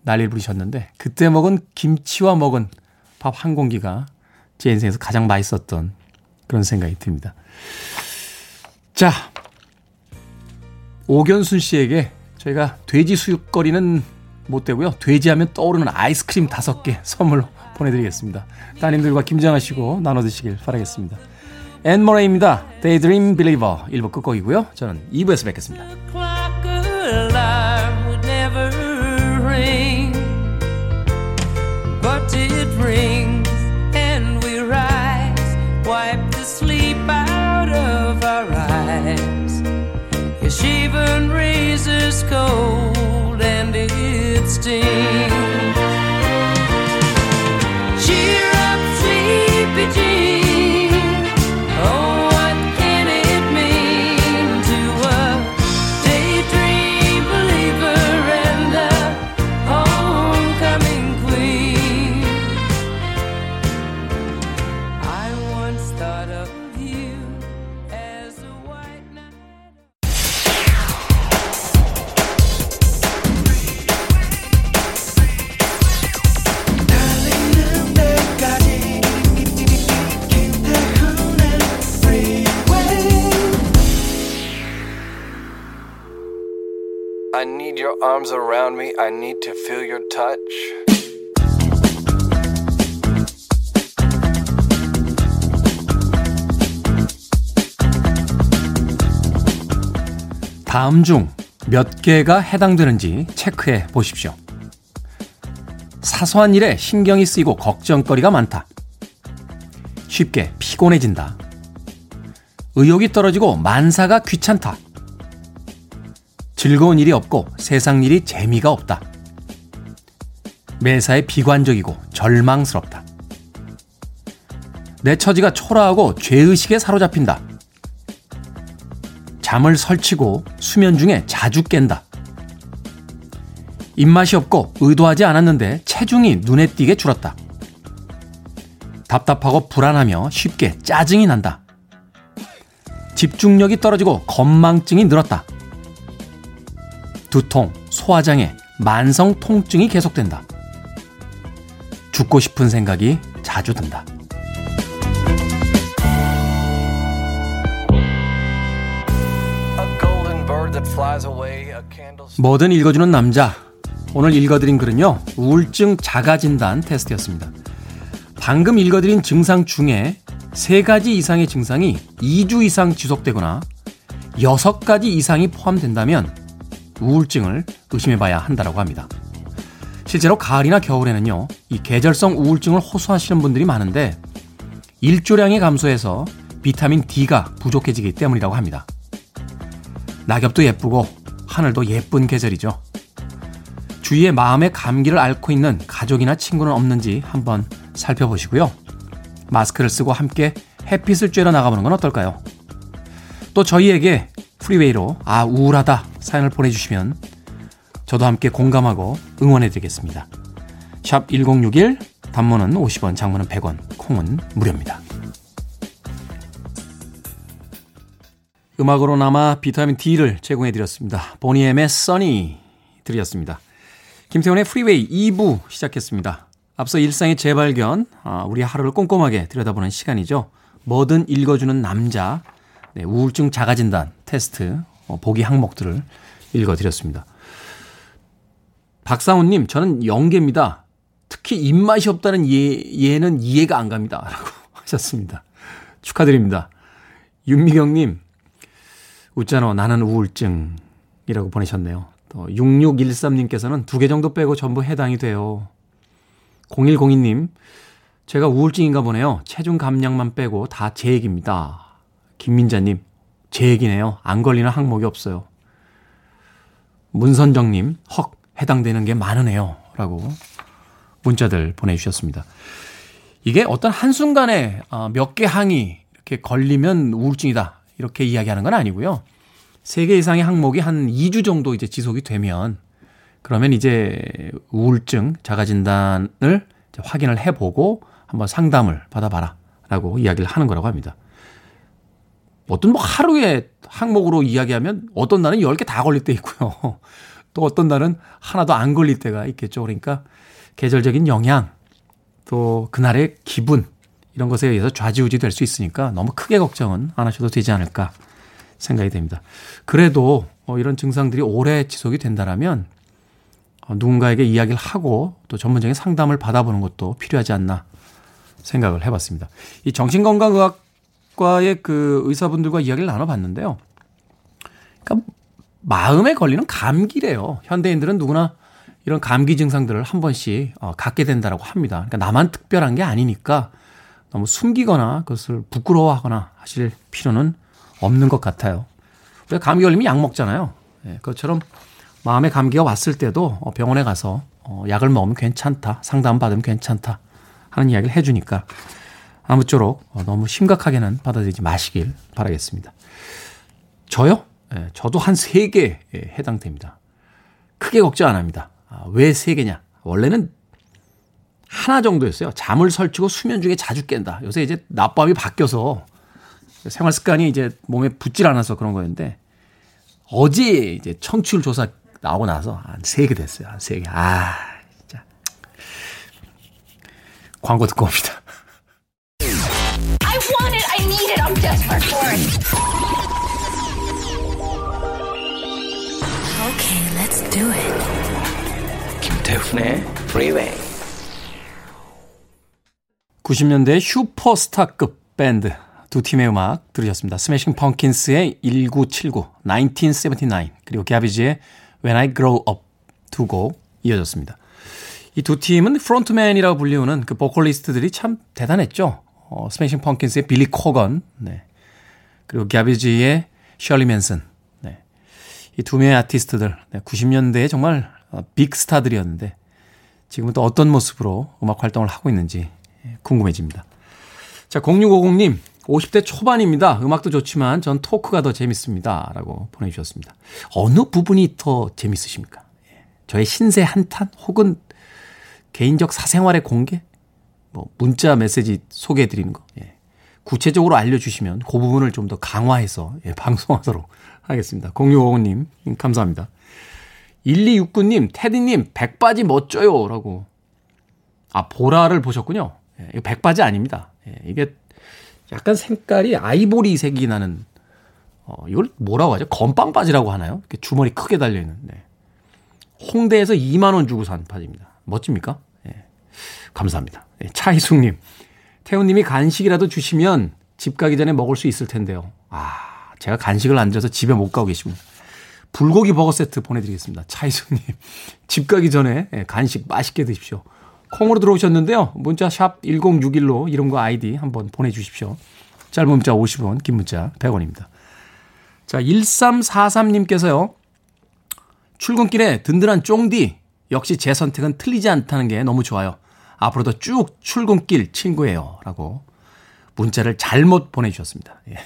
난리를 부리셨는데 그때 먹은 김치와 먹은 밥 한 공기가 제 인생에서 가장 맛있었던 그런 생각이 듭니다. 자, 오견순 씨에게 저희가 돼지 수육거리는 못 되고요. 돼지하면 떠오르는 아이스크림 다섯 개 선물로 보내드리겠습니다. 따님들과 김장하시고 나눠 드시길 바라겠습니다. 앤 머레이입니다. Daydream Believer 1부 끝곡이고요. 저는 2부에서 뵙겠습니다. cold it stings. Arms around me. I need to feel your touch. 다음 중 몇 개가 해당되는지 체크해 보십시오. 사소한 일에 신경이 쓰이고 걱정거리가 많다. 쉽게 피곤해진다. 의욕이 떨어지고 만사가 귀찮다. 즐거운 일이 없고 세상 일이 재미가 없다. 매사에 비관적이고 절망스럽다. 내 처지가 초라하고 죄의식에 사로잡힌다. 잠을 설치고 수면 중에 자주 깬다. 입맛이 없고 의도하지 않았는데 체중이 눈에 띄게 줄었다. 답답하고 불안하며 쉽게 짜증이 난다. 집중력이 떨어지고 건망증이 늘었다. 두통, 소화장애, 만성 통증이 계속된다. 죽고 싶은 생각이 자주 든다. 뭐든 읽어주는 남자. 오늘 읽어드린 글은요, 우울증 자가진단 테스트였습니다. 방금 읽어드린 증상 중에 세 가지 이상의 증상이 2주 이상 지속되거나 여섯 가지 이상이 포함된다면 우울증을 의심해봐야 한다고 합니다. 실제로 가을이나 겨울에는요, 이 계절성 우울증을 호소하시는 분들이 많은데 일조량이 감소해서 비타민 D가 부족해지기 때문이라고 합니다. 낙엽도 예쁘고 하늘도 예쁜 계절이죠. 주위에 마음의 감기를 앓고 있는 가족이나 친구는 없는지 한번 살펴보시고요. 마스크를 쓰고 함께 햇빛을 쬐러 나가보는 건 어떨까요? 또 저희에게 프리웨이로 아 우울하다 사연을 보내주시면 저도 함께 공감하고 응원해드리겠습니다. 샵 1061 단문은 50원 장문은 100원 콩은 무료입니다. 음악으로나마 비타민 D를 제공해드렸습니다. 보니엠의 써니 드렸습니다. 김태훈의 프리웨이 2부 시작했습니다. 앞서 일상의 재발견, 아, 우리 하루를 꼼꼼하게 들여다보는 시간이죠. 뭐든 읽어주는 남자, 네, 우울증 자가진단 테스트, 어, 보기 항목들을 읽어드렸습니다. 박상훈님, 저는 영계입니다. 특히 입맛이 없다는 예, 얘는 이해가 안 갑니다. 라고 하셨습니다. 축하드립니다. 윤미경님, 웃잖아. 나는 우울증이라고 보내셨네요. 또 6613님께서는 두 개 정도 빼고 전부 해당이 돼요. 0102님, 제가 우울증인가 보네요. 체중 감량만 빼고 다 제 얘기입니다. 김민자님, 제 얘기네요. 안 걸리는 항목이 없어요. 문선정님, 헉, 해당되는 게 많으네요. 라고 문자들 보내주셨습니다. 이게 어떤 한순간에 어, 몇개 항이 이렇게 걸리면 우울증이다. 이렇게 이야기하는 건 아니고요. 세개 이상의 항목이 한 2주 정도 이제 지속이 되면 그러면 이제 우울증 자가진단을 확인을 해보고 한번 상담을 받아봐라. 라고 이야기를 하는 거라고 합니다. 어떤 뭐 하루에 항목으로 이야기하면 어떤 날은 10개 다 걸릴 때 있고요. 또 어떤 날은 하나도 안 걸릴 때가 있겠죠. 그러니까 계절적인 영향, 또 그날의 기분, 이런 것에 의해서 좌지우지 될 수 있으니까 너무 크게 걱정은 안 하셔도 되지 않을까 생각이 됩니다. 그래도 어, 이런 증상들이 오래 지속이 된다라면 어, 누군가에게 이야기를 하고 또 전문적인 상담을 받아보는 것도 필요하지 않나 생각을 해봤습니다. 이 정신건강의학 과의 그 의사분들과 이야기를 나눠봤는데요. 그러니까 마음에 걸리는 감기래요. 현대인들은 누구나 이런 감기 증상들을 한 번씩 어, 갖게 된다라고 합니다. 그러니까 나만 특별한 게 아니니까 너무 숨기거나 그것을 부끄러워하거나 하실 필요는 없는 것 같아요. 우리가 감기 걸리면 약 먹잖아요. 예, 그것처럼 마음의 감기가 왔을 때도 어, 병원에 가서 어, 약을 먹으면 괜찮다, 상담 받으면 괜찮다 하는 이야기를 해주니까 아무쪼록 어, 너무 심각하게는 받아들이지 마시길 바라겠습니다. 저요? 예, 저도 한세 개에 해당됩니다. 크게 걱정 안 합니다. 아, 왜세 개냐? 원래는 하나 정도였어요. 잠을 설치고 수면 중에 자주 깬다. 요새 이제 낮밤이 바뀌어서 생활 습관이 이제 몸에 붙질 않아서 그런 거였는데 어제 이제 청취율 조사 나오고 나서 한세개 됐어요. 한세 개. 아, 진짜. 광고 듣고 옵니다. Need it. I'm desperate for it. Okay, let's do it. 김태훈의 Freeway. 90년대 슈퍼스타급 밴드 두 팀의 음악 들으셨습니다. 스매싱 펑킨스의 1979, 1979 그리고 갸비지의 When I Grow Up 두 곡 이어졌습니다. 이 두 팀은 frontman이라고 불리우는 그 보컬리스트들이 참 대단했죠. 어, 스매싱 펑킨스의 빌리 코건, 네. 그리고 갸비지의 셜리 맨슨, 네. 이 두 명의 아티스트들, 네. 90년대에 정말 어, 빅스타들이었는데 지금은 또 어떤 모습으로 음악 활동을 하고 있는지 예, 궁금해집니다. 자, 0650님, 50대 초반입니다. 음악도 좋지만 전 토크가 더 재밌습니다. 라고 보내주셨습니다. 어느 부분이 더 재밌으십니까? 예, 저의 신세 한탄? 혹은 개인적 사생활의 공개? 뭐, 문자 메시지 소개해 드리는 거. 예. 구체적으로 알려주시면 그 부분을 좀 더 강화해서 예, 방송하도록 하겠습니다. 0650님, 감사합니다. 1269님, 테디님, 백바지 멋져요. 라고. 아, 보라를 보셨군요. 예, 이거 백바지 아닙니다. 예, 이게 약간 색깔이 아이보리 색이 나는 어, 이걸 뭐라고 하죠? 건빵 바지라고 하나요? 이렇게 주머니 크게 달려 있는. 네. 홍대에서 2만 원 주고 산 바지입니다. 멋집니까? 예. 감사합니다. 예, 차희숙님, 태훈님이 간식이라도 주시면 집 가기 전에 먹을 수 있을 텐데요. 아, 제가 간식을 안 줘서 집에 못 가고 계십니다. 불고기 버거 세트 보내드리겠습니다. 차희숙님, 집 가기 전에 예, 간식 맛있게 드십시오. 콩으로 들어오셨는데요. 문자 샵 1061로 이름과 아이디 한번 보내주십시오. 짧은 문자 50원, 긴 문자 100원입니다. 자, 1343님께서요. 출근길에 든든한 쫑디. 역시 제 선택은 틀리지 않다는 게 너무 좋아요. 앞으로도 쭉 출근길 친구예요. 라고 문자를 잘못 보내주셨습니다. 예.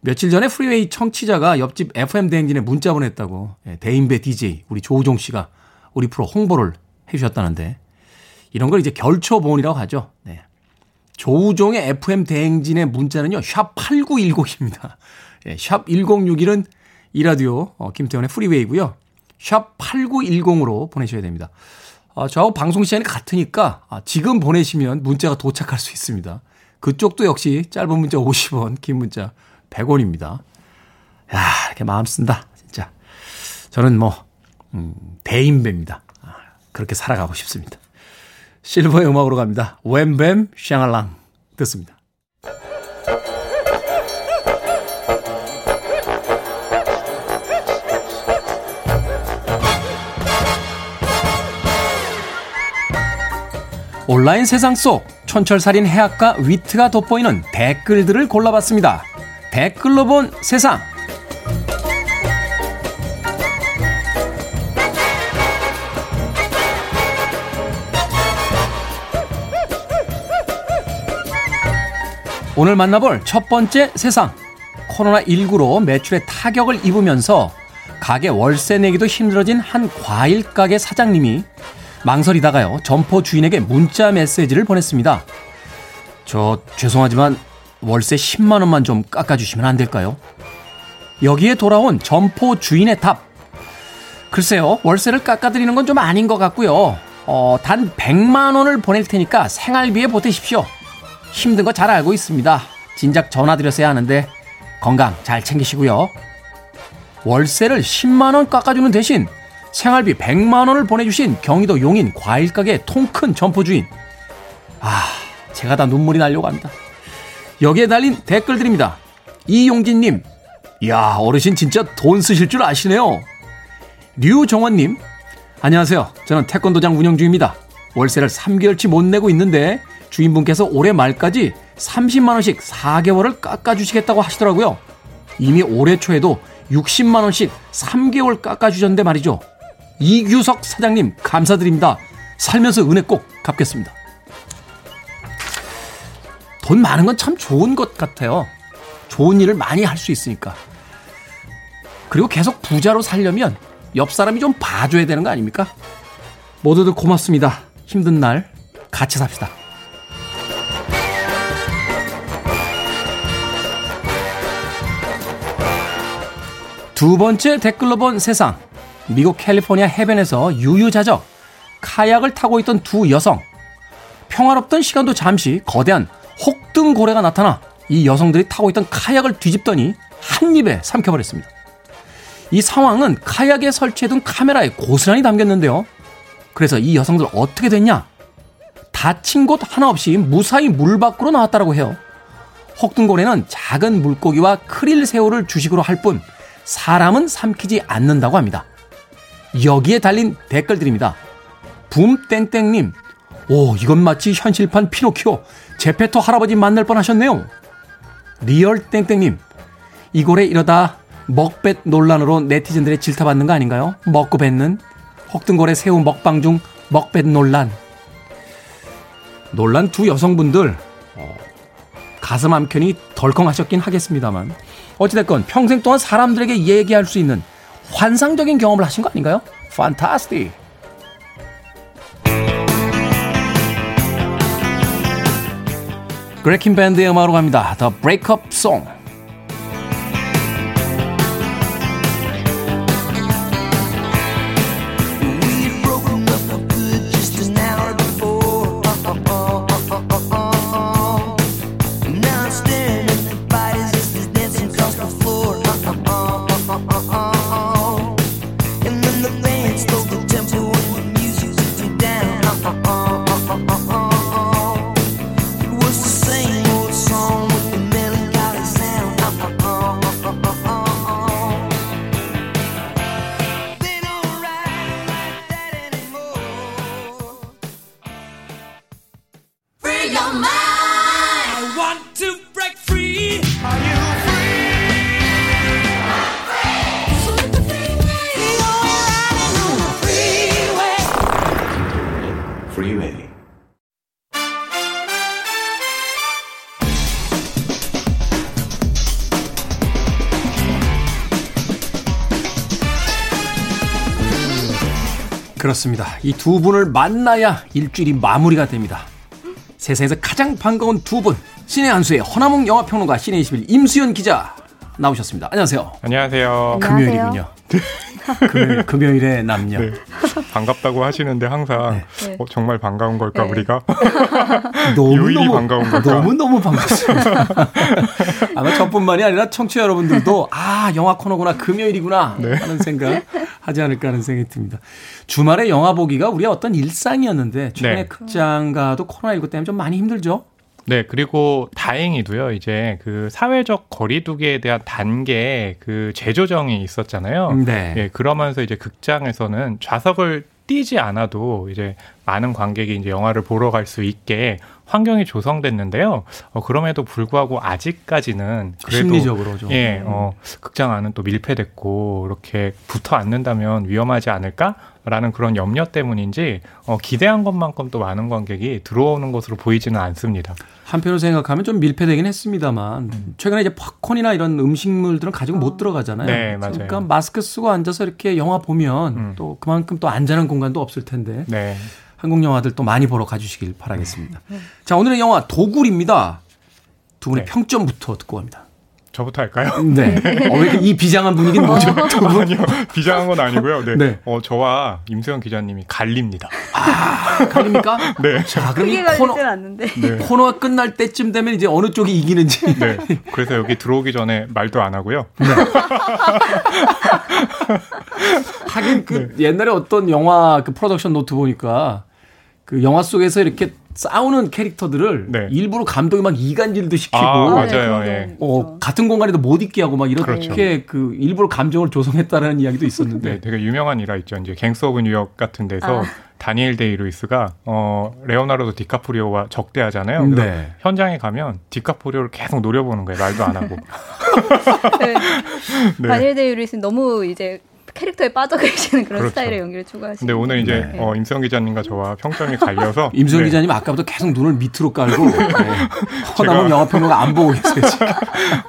며칠 전에 프리웨이 청취자가 옆집 FM 대행진에 문자 보냈다고 예, 대인배 DJ 우리 조우종 씨가 우리 프로 홍보를 해주셨다는데 이런 걸 이제 결초보은이라고 하죠. 네. 조우종의 FM 대행진의 문자는요. 샵 8910입니다. 예, 샵 1061은 이라디오 어, 김태훈의 프리웨이고요. 샵 8910으로 보내셔야 됩니다. 아, 저하고 방송 시간이 같으니까 아, 지금 보내시면 문자가 도착할 수 있습니다. 그쪽도 역시 짧은 문자 50원, 긴 문자 100원입니다. 야, 이렇게 마음 쓴다. 진짜. 저는 뭐, 음, 대인배입니다. 아, 그렇게 살아가고 싶습니다. 실버의 음악으로 갑니다. Wham Bam Shang-A-Lang 듣습니다. 온라인 세상 속 촌철살인 해학과 위트가 돋보이는 댓글들을 골라봤습니다. 댓글로 본 세상. 오늘 만나볼 첫 번째 세상. 코로나19로 매출에 타격을 입으면서 가게 월세 내기도 힘들어진 한 과일 가게 사장님이 망설이다가요, 점포 주인에게 문자 메시지를 보냈습니다. 저, 죄송하지만 월세 10만원만 좀 깎아주시면 안 될까요? 여기에 돌아온 점포 주인의 답. 글쎄요, 월세를 깎아드리는 건 좀 아닌 것 같고요. 어, 단 100만원을 보낼 테니까 생활비에 보태십시오. 힘든 거 잘 알고 있습니다. 진작 전화드렸어야 하는데 건강 잘 챙기시고요. 월세를 10만원 깎아주는 대신 생활비 100만 원을 보내주신 경기도 용인 과일가게 통큰 점포 주인. 아, 제가 다 눈물이 나려고 합니다. 여기에 달린 댓글들입니다. 이용진님, 야 어르신 진짜 돈 쓰실 줄 아시네요. 류정원님, 안녕하세요. 저는 태권도장 운영 중입니다. 월세를 3개월치 못 내고 있는데 주인분께서 올해 말까지 30만원씩 4개월을 깎아주시겠다고 하시더라고요. 이미 올해 초에도 60만원씩 3개월 깎아주셨는데 말이죠. 이규석 사장님 감사드립니다. 살면서 은혜 꼭 갚겠습니다. 돈 많은 건 참 좋은 것 같아요. 좋은 일을 많이 할 수 있으니까. 그리고 계속 부자로 살려면 옆 사람이 좀 봐줘야 되는 거 아닙니까? 모두들 고맙습니다. 힘든 날 같이 삽시다. 두 번째 댓글로 본 세상. 미국 캘리포니아 해변에서 유유자적 카약을 타고 있던 두 여성. 평화롭던 시간도 잠시 거대한 혹등고래가 나타나 이 여성들이 타고 있던 카약을 뒤집더니 한 입에 삼켜버렸습니다. 이 상황은 카약에 설치해둔 카메라에 고스란히 담겼는데요. 그래서 이 여성들 어떻게 됐냐? 다친 곳 하나 없이 무사히 물 밖으로 나왔다고 해요. 혹등고래는 작은 물고기와 크릴 새우를 주식으로 할 뿐 사람은 삼키지 않는다고 합니다. 여기에 달린 댓글들입니다. 붐땡땡님, 오, 이건 마치 현실판 피노키오, 제페토 할아버지 만날 뻔 하셨네요. 리얼땡땡님, 이 고래 이러다 먹뱃 논란으로 네티즌들의 질타받는 거 아닌가요? 먹고 뱉는 혹등고래 새우 먹방 중 먹뱃 논란. 논란 두 여성분들, 어, 가슴 한켠이 덜컹하셨긴 하겠습니다만, 어찌됐건 평생 동안 사람들에게 얘기할 수 있는 환상적인 경험을 하신 거 아닌가요? 판타스틱. 그레킨 밴드의 음악으로 갑니다. The Breakup Song. 그렇습니다. 이 두 분을 만나야 일주일이 마무리가 됩니다. 세상에서 가장 반가운 두 분. 신의 한수의 허나몽 영화평론가 신의 21 임수연 기자 나오셨습니다. 안녕하세요. 안녕하세요. 금요일이군요. 금요일, 금요일의 남녀. 네. 반갑다고 하시는데 항상 네. 어, 정말 반가운 걸까 네. 우리가 너무 요일이 반가운 걸까? 너무 너무 반갑습니다. 아마 저뿐만이 아니라 청취자 여러분들도 아 영화 코너구나 금요일이구나 네. 하는 생각 하지 않을까 하는 생각이 듭니다. 주말에 영화 보기가 우리의 어떤 일상이었는데 최근에 네. 극장 가도 코로나19 때문에 좀 많이 힘들죠. 네, 그리고 다행히도요, 이제 그 사회적 거리두기에 대한 단계 그 재조정이 있었잖아요. 네. 예, 그러면서 이제 극장에서는 좌석을 띄지 않아도 이제 많은 관객이 이제 영화를 보러 갈 수 있게 환경이 조성됐는데요. 어, 그럼에도 불구하고 아직까지는 그래도 심리적으로 좀. 예, 어, 극장 안은 또 밀폐됐고 이렇게 붙어 앉는다면 위험하지 않을까라는 그런 염려 때문인지 어, 기대한 것만큼 또 많은 관객이 들어오는 것으로 보이지는 않습니다. 한편으로 생각하면 좀 밀폐되긴 했습니다만 최근에 이제 팝콘이나 이런 음식물들은 가지고 못 들어가잖아요. 네, 맞아요. 그러니까 마스크 쓰고 앉아서 이렇게 영화 보면 음. 또 그만큼 또 안전한 공간도 없을 텐데 네. 한국 영화들 또 많이 보러 가주시길 바라겠습니다. 자 오늘의 영화 도굴입니다. 두 분의 네. 평점부터 듣고 갑니다. 저부터 할까요? 네. 어, 왜 이렇게 이 비장한 분위기는 뭐죠? 아니요, 비장한 건 아니고요. 네. 네. 어, 저와 임수연 기자님이 갈립니다. 갈립니까? 네. 자 그럼 이 코너. 네. 코너가 끝날 때쯤 되면 이제 어느 쪽이 이기는지. 네. 그래서 여기 들어오기 전에 말도 안 하고요. 하긴 그 옛날에 어떤 영화 그 프로덕션 노트 보니까 그 영화 속에서 이렇게 싸우는 캐릭터들을 네. 일부러 감독이 막 이간질도 시키고 아, 맞아요. 네, 예. 거 어. 같은 공간에도 못 있게 하고 막 이렇게 그렇죠. 그 일부러 감정을 조성했다라는 이야기도 있었는데 네, 되게 유명한 일화 있죠. 이제 갱스 오브 뉴욕 같은 데서 아. 다니엘 데이 루이스가 어 레오나르도 디카프리오와 적대하잖아요. 그래서 네. 현장에 가면 디카프리오를 계속 노려보는 거예요. 말도 안 하고. 네. 네. 다니엘 데이 루이스는 너무 이제 캐릭터에 빠져 계시는 그런 그렇죠. 스타일의 연기를 추구하시는. 근데 오늘 이제 네. 어, 임수영 기자님과 저와 평점이 갈려서 임수영 네. 기자님 아까부터 계속 눈을 밑으로 깔고 네. 허남은 영화 평론가 안 보고 계세요 지금.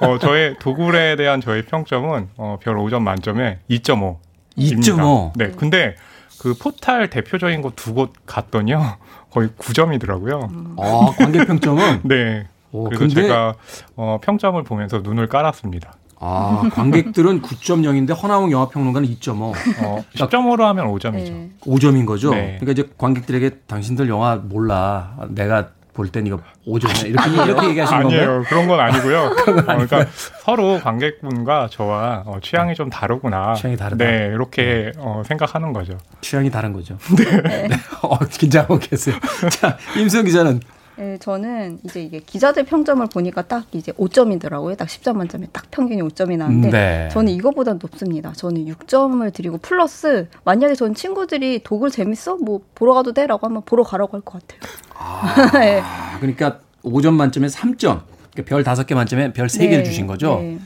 어, 저의 도굴에 대한 저의 평점은 어, 별 5점 만점에 2.5. 2.5. 네. 근데 그 포탈 대표적인 곳 두 곳 갔더니요. 거의 9점이더라고요. 어, 관객 평점은 네. 오, 그래서 근데- 제가 어, 평점을 보면서 눈을 깔았습니다. 아, 관객들은 9.0인데 허나웅 영화평론가는 2.5. 어, 10점으로 하면 5점이죠. 네. 5점인 거죠. 네. 그러니까 이제 관객들에게 당신들 영화 몰라. 내가 볼 땐 이거 5점이야. 이렇게 이렇게 얘기하시는 건가요? 아니에요. 그런 건 아니고요. 어, 그러니까 서로 관객분과 저와 어, 취향이 좀 다르구나. 취향이 다르다. 네, 이렇게 어, 생각하는 거죠. 취향이 다른 거죠. 네. 어, 긴장하고 계세요. 자, 임수영 기자는 네, 저는 이제 이게 기자들 평점을 보니까 딱 이제 5점이더라고요. 딱 10점 만점에 딱 평균이 5점이 나는데 네. 저는 이거보다 높습니다. 저는 6점을 드리고 플러스 만약에 전 친구들이 독을 재밌어? 뭐 보러 가도 돼 라고 하면 보러 가라고 할 것 같아요. 네. 아, 그러니까 5점 만점에 3점. 그러니까 별 5개 만점에 별 3개를 네, 주신 거죠. 네.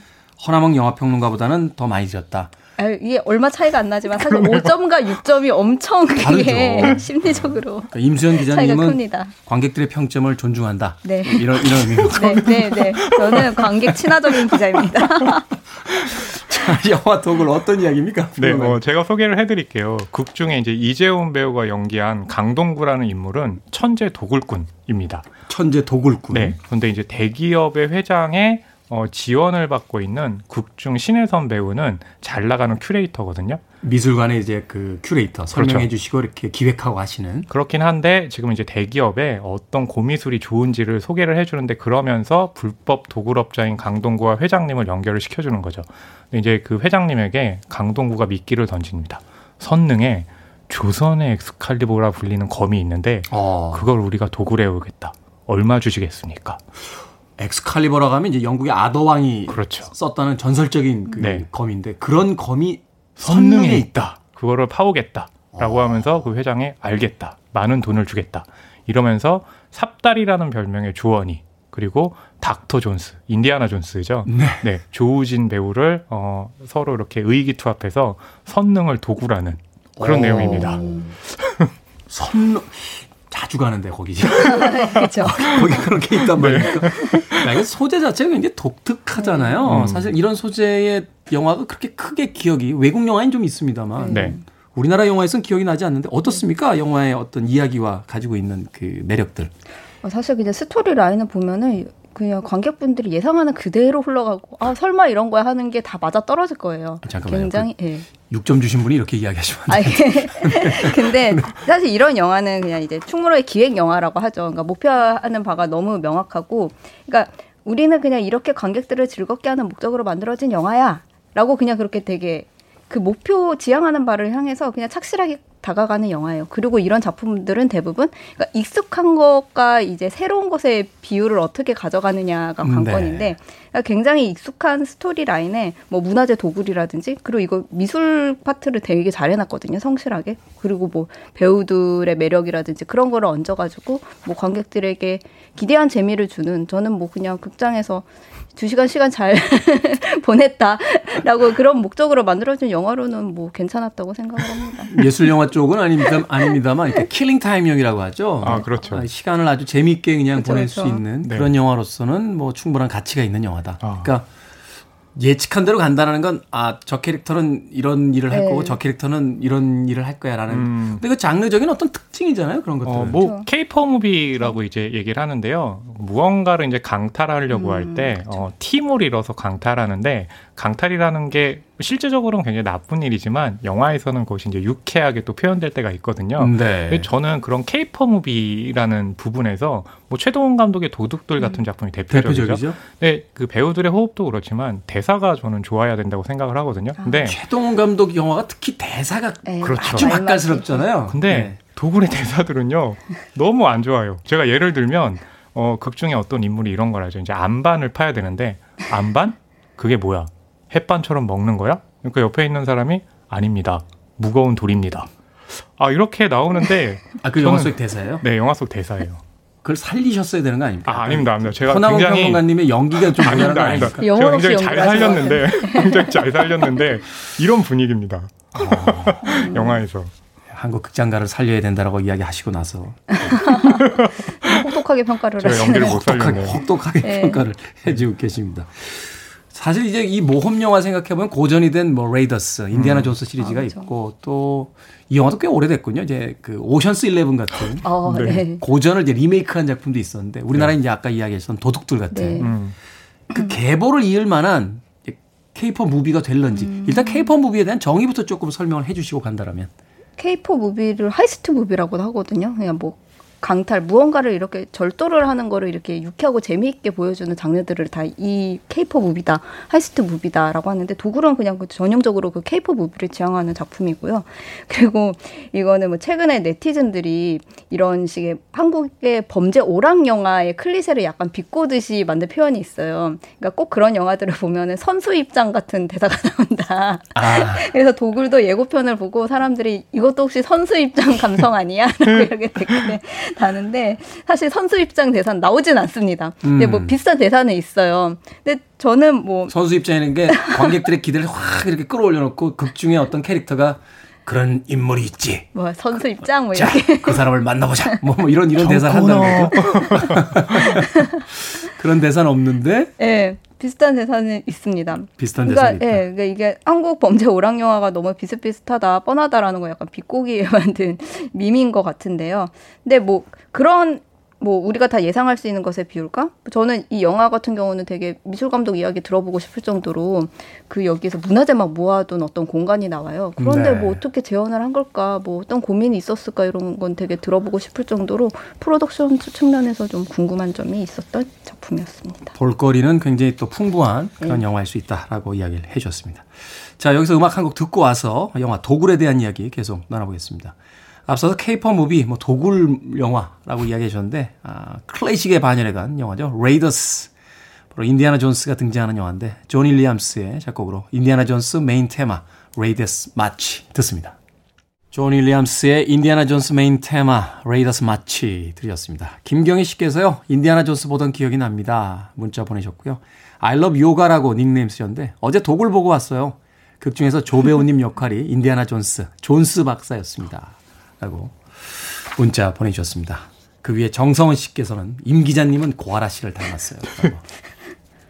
허나몽 영화평론가보다는 더 많이 드렸다. 아, 이게 얼마 차이가 안 나지만 사실 5점과 6점이 엄청 그게 다르죠. 심리적으로 그러니까 차이가 기자님은 큽니다. 관객들의 평점을 존중한다. 네. 이런 이런 의미로. 네, 네, 네. 저는 관객 친화적인 기자입니다. 자, 영화 독을 어떤 이야기입니까? 네, 어, 제가 소개를 해드릴게요. 극 중에 이제 이재훈 배우가 연기한 강동구라는 인물은 천재 도굴꾼입니다. 천재 도굴꾼. 네. 그런데 이제 대기업의 회장의 어, 지원을 받고 있는 극중 신혜선 배우는 잘 나가는 큐레이터거든요. 미술관의 이제 그 큐레이터 설명해 그렇죠. 주시고 이렇게 기획하고 하시는 그렇긴 한데 지금 이제 대기업에 어떤 고미술이 좋은지를 소개를 해주는데 그러면서 불법 도굴업자인 강동구와 회장님을 연결을 시켜주는 거죠. 근데 이제 그 회장님에게 강동구가 미끼를 던집니다. 선릉에 조선의 엑스칼리버라 불리는 검이 있는데 어, 그걸 우리가 도굴해 오겠다. 얼마 주시겠습니까? 엑스칼리버라고 하면 이제 영국의 아더왕이 그렇죠. 썼다는 전설적인 그 네. 검인데 그런 검이 선릉에 선릉에 있다. 그거를 파오겠다 라고 하면서 그 회장이 알겠다. 많은 돈을 주겠다. 이러면서 삽다리라는 별명의 조언이 그리고 닥터 존스, 인디아나 존스죠. 네. 조우진 배우를 어, 서로 이렇게 의기투합해서 선능을 도구라는 그런 오. 내용입니다. 선 자주 가는데 거기 그렇죠. 거기 그런 게 있단 말이니까. 이게 소재 자체가 굉장히 독특하잖아요. 음. 사실 이런 소재의 영화가 그렇게 크게 기억이 외국 영화엔 좀 있습니다만 네. 우리나라 영화에서는 기억이 나지 않는데 어떻습니까? 영화의 어떤 이야기와 가지고 있는 그 매력들. 어, 사실 그냥 스토리 라인을 보면은 그냥 관객분들이 예상하는 그대로 흘러가고 아 설마 이런 거야 하는 게 다 맞아 떨어질 거예요. 잠깐만요. 굉장히 예. 6점 주신 분이 이렇게 이야기하시면 안 아, 돼요. 예. 근데 사실 이런 영화는 그냥 이제 충무로의 기획 영화라고 하죠. 그러니까 목표하는 바가 너무 명확하고, 그러니까 우리는 그냥 이렇게 관객들을 즐겁게 하는 목적으로 만들어진 영화야라고 그냥 그렇게 되게 그 목표 지향하는 바를 향해서 그냥 착실하게 다가가는 영화예요. 그리고 이런 작품들은 대부분 그러니까 익숙한 것과 이제 새로운 것의 비율을 어떻게 가져가느냐가 음, 관건인데 네. 그러니까 굉장히 익숙한 스토리 라인에 뭐 문화재 도굴이라든지 그리고 이거 미술 파트를 되게 잘 해놨거든요 성실하게 그리고 뭐 배우들의 매력이라든지 그런 거를 얹어가지고 뭐 관객들에게 기대한 재미를 주는 저는 뭐 그냥 극장에서 두 시간 시간 잘 보냈다라고 그런 목적으로 만들어진 영화로는 뭐 괜찮았다고 생각을 합니다. 예술 영화 쪽은 아닙니다, 아닙니다만 이렇게 killing time용이라고 하죠. 아, 그렇죠. 아, 시간을 아주 재미있게 그냥 그렇죠, 보낼 그렇죠. 수 있는 네. 그런 영화로서는 뭐 충분한 가치가 있는 영화다. 아. 그러니까 예측한 대로 간다는 건 아 저 캐릭터는 이런 일을 할 네. 거고 저 캐릭터는 이런 일을 할 거야 라는. 음. 근데 그 장르적인 어떤 특징이잖아요 그런 것들은. 어, 뭐 케이퍼 무비라고 이제 얘기를 하는데요. 무언가를 이제 강탈하려고 할때 어, 팀을 이뤄서 강탈하는데 강탈이라는 게 실제적으로는 굉장히 나쁜 일이지만 영화에서는 그것이 이제 유쾌하게 또 표현될 때가 있거든요. 네. 근데 저는 그런 케이퍼 무비라는 부분에서 뭐 최동원 감독의 도둑들 같은 작품이 대표적이죠. 대표적이죠. 네, 그 배우들의 호흡도 그렇지만 대사가 저는 좋아야 된다고 생각을 하거든요. 근데 최동훈 감독 영화가 특히 대사가 네. 그렇죠. 아주 맛깔스럽잖아요. 근데 네. 도굴의 대사들은요 너무 안 좋아요. 제가 예를 들면 어, 극 중에 어떤 인물이 이런 걸 하죠. 이제 안반을 파야 되는데 안반? 그게 뭐야? 햇반처럼 먹는 거야? 그러니까 옆에 있는 사람이 아닙니다. 무거운 돌입니다. 아 이렇게 나오는데 아그 영화 속 대사예요? 네 영화 속 대사예요. 그걸 살리셨어야 되는 거 아닙니까? 아 아닙니다, 아닙니다. 제가 굉장히 평론가님의 연기가 좀 아닙니다, 아닙니다. 아닙니까? 제가 굉장히 잘 살렸는데 굉장히 잘 살렸는데 이런 분위기입니다. 아. 영화에서. 한국 극장가를 살려야 된다라고 이야기하시고 나서 혹독하게 평가를 하시네요. 연기를 못 혹독하게. 혹독하게 네. 평가를 해주고 계십니다. 사실 이제 이 모험 영화 생각해보면 고전이 된 뭐 레이더스, 인디아나 존스 시리즈가 아, 그렇죠. 있고 또 이 영화도 꽤 오래됐군요. 이제 그 오션스 11 같은 어, 네. 네. 고전을 이제 리메이크한 작품도 있었는데 우리나라 에 이제 아까 이야기했던 도둑들 같은 네. 음. 그 계보를 이을 만한 caper movie가 될런지 음. 일단 caper movie에 대한 정의부터 조금 설명을 해주시고 간다라면 K-pop 무비를 하이스트 무비라고도 하거든요. 그냥 뭐 강탈 무언가를 이렇게 절도를 하는 거를 이렇게 유쾌하고 재미있게 보여주는 장르들을 다이 K-pop 무비다, 하이스트 무비다라고 하는데 도굴은 그냥 그 전형적으로 그 K-pop 무비를 지향하는 작품이고요. 그리고 이거는 뭐 최근에 네티즌들이 이런 식의 한국의 범죄 오락 영화의 클리셰를 약간 비꼬듯이 만든 표현이 있어요. 그러니까 꼭 그런 영화들을 보면은 선수 입장 같은 대사가 나온다. 아 그래서 도굴도 예고편을 보고 사람들이 이것도 혹시 선수 입장 감성 아니야? 라고 이렇게 댓글에 다는데 사실 선수 입장 대사는 나오진 않습니다. 근데 뭐 음. 비슷한 대사는 있어요. 근데 저는 뭐 선수 입장에는 게 관객들의 기대를 확 이렇게 끌어올려놓고 극 중에 어떤 캐릭터가 그런 인물이 있지. 뭐 선수 입장 뭐 자, 이렇게 그 사람을 만나보자. 뭐, 뭐 이런 이런 대사를 한다는 거죠. 그런 대사는 없는데 예, 비슷한 대사는 있습니다. 비슷한 그러니까, 대사가 있다. 예, 그러니까 이게 한국 범죄 오락 영화가 너무 비슷비슷하다, 뻔하다라는 거 약간 비꼬기에 만든 밈인 것 같은데요. 근데 뭐 그런 뭐 우리가 다 예상할 수 있는 것에 비울까? 저는 이 영화 같은 경우는 되게 미술 감독 이야기 들어보고 싶을 정도로 그 여기서 문화재 막 모아둔 어떤 공간이 나와요. 그런데 네. 뭐 어떻게 재현을 한 걸까? 뭐 어떤 고민이 있었을까? 이런 건 되게 들어보고 싶을 정도로 프로덕션 측면에서 좀 궁금한 점이 있었던 작품이었습니다. 볼거리는 굉장히 또 풍부한 그런 네. 영화일 수 있다라고 이야기를 해주셨습니다. 자 여기서 음악 한 곡 듣고 와서 영화 도굴에 대한 이야기 계속 나눠보겠습니다. 앞서서 caper movie, 뭐 도굴 영화라고 이야기해 주셨는데 아, 클래식의 반열에 간 영화죠. 레이더스. 바로 인디아나 존스가 등장하는 영화인데 존 윌리엄스의 작곡으로 인디아나 존스 메인 테마 Raiders March 듣습니다. 존 윌리엄스의 인디아나 존스 메인 테마 Raiders March 들으셨습니다. 김경희 씨께서요. 인디아나 존스 보던 기억이 납니다. 문자 보내셨고요. I love 요가라고 닉네임 쓰셨는데 어제 도굴 보고 왔어요. 극 중에서 조 배우님 역할이 인디아나 존스 존스 박사였습니다. 라고 문자 보내주셨습니다. 그 위에 정성원 씨께서는 임 기자님은 고아라 씨를 닮았어요.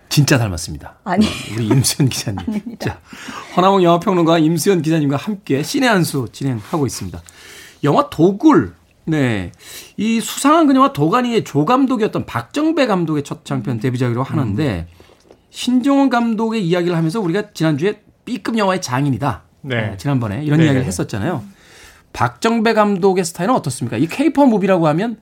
진짜 닮았습니다. 아니. 우리 임수연 기자님. 자, 허나몽 영화평론가 임수연 기자님과 함께 신의 한수 진행하고 있습니다. 영화 도굴 네. 이 수상한 그녀와 도가니의 조감독이었던 박정배 감독의 첫 장편 데뷔작이라고 하는데 신종원 감독의 이야기를 하면서 우리가 지난주에 B급 영화의 장인이다. 네. 어, 지난번에 이런 네, 이야기를 네. 했었잖아요. 박정배 감독의 스타일은 어떻습니까? 이 케이팝 무비라고 하면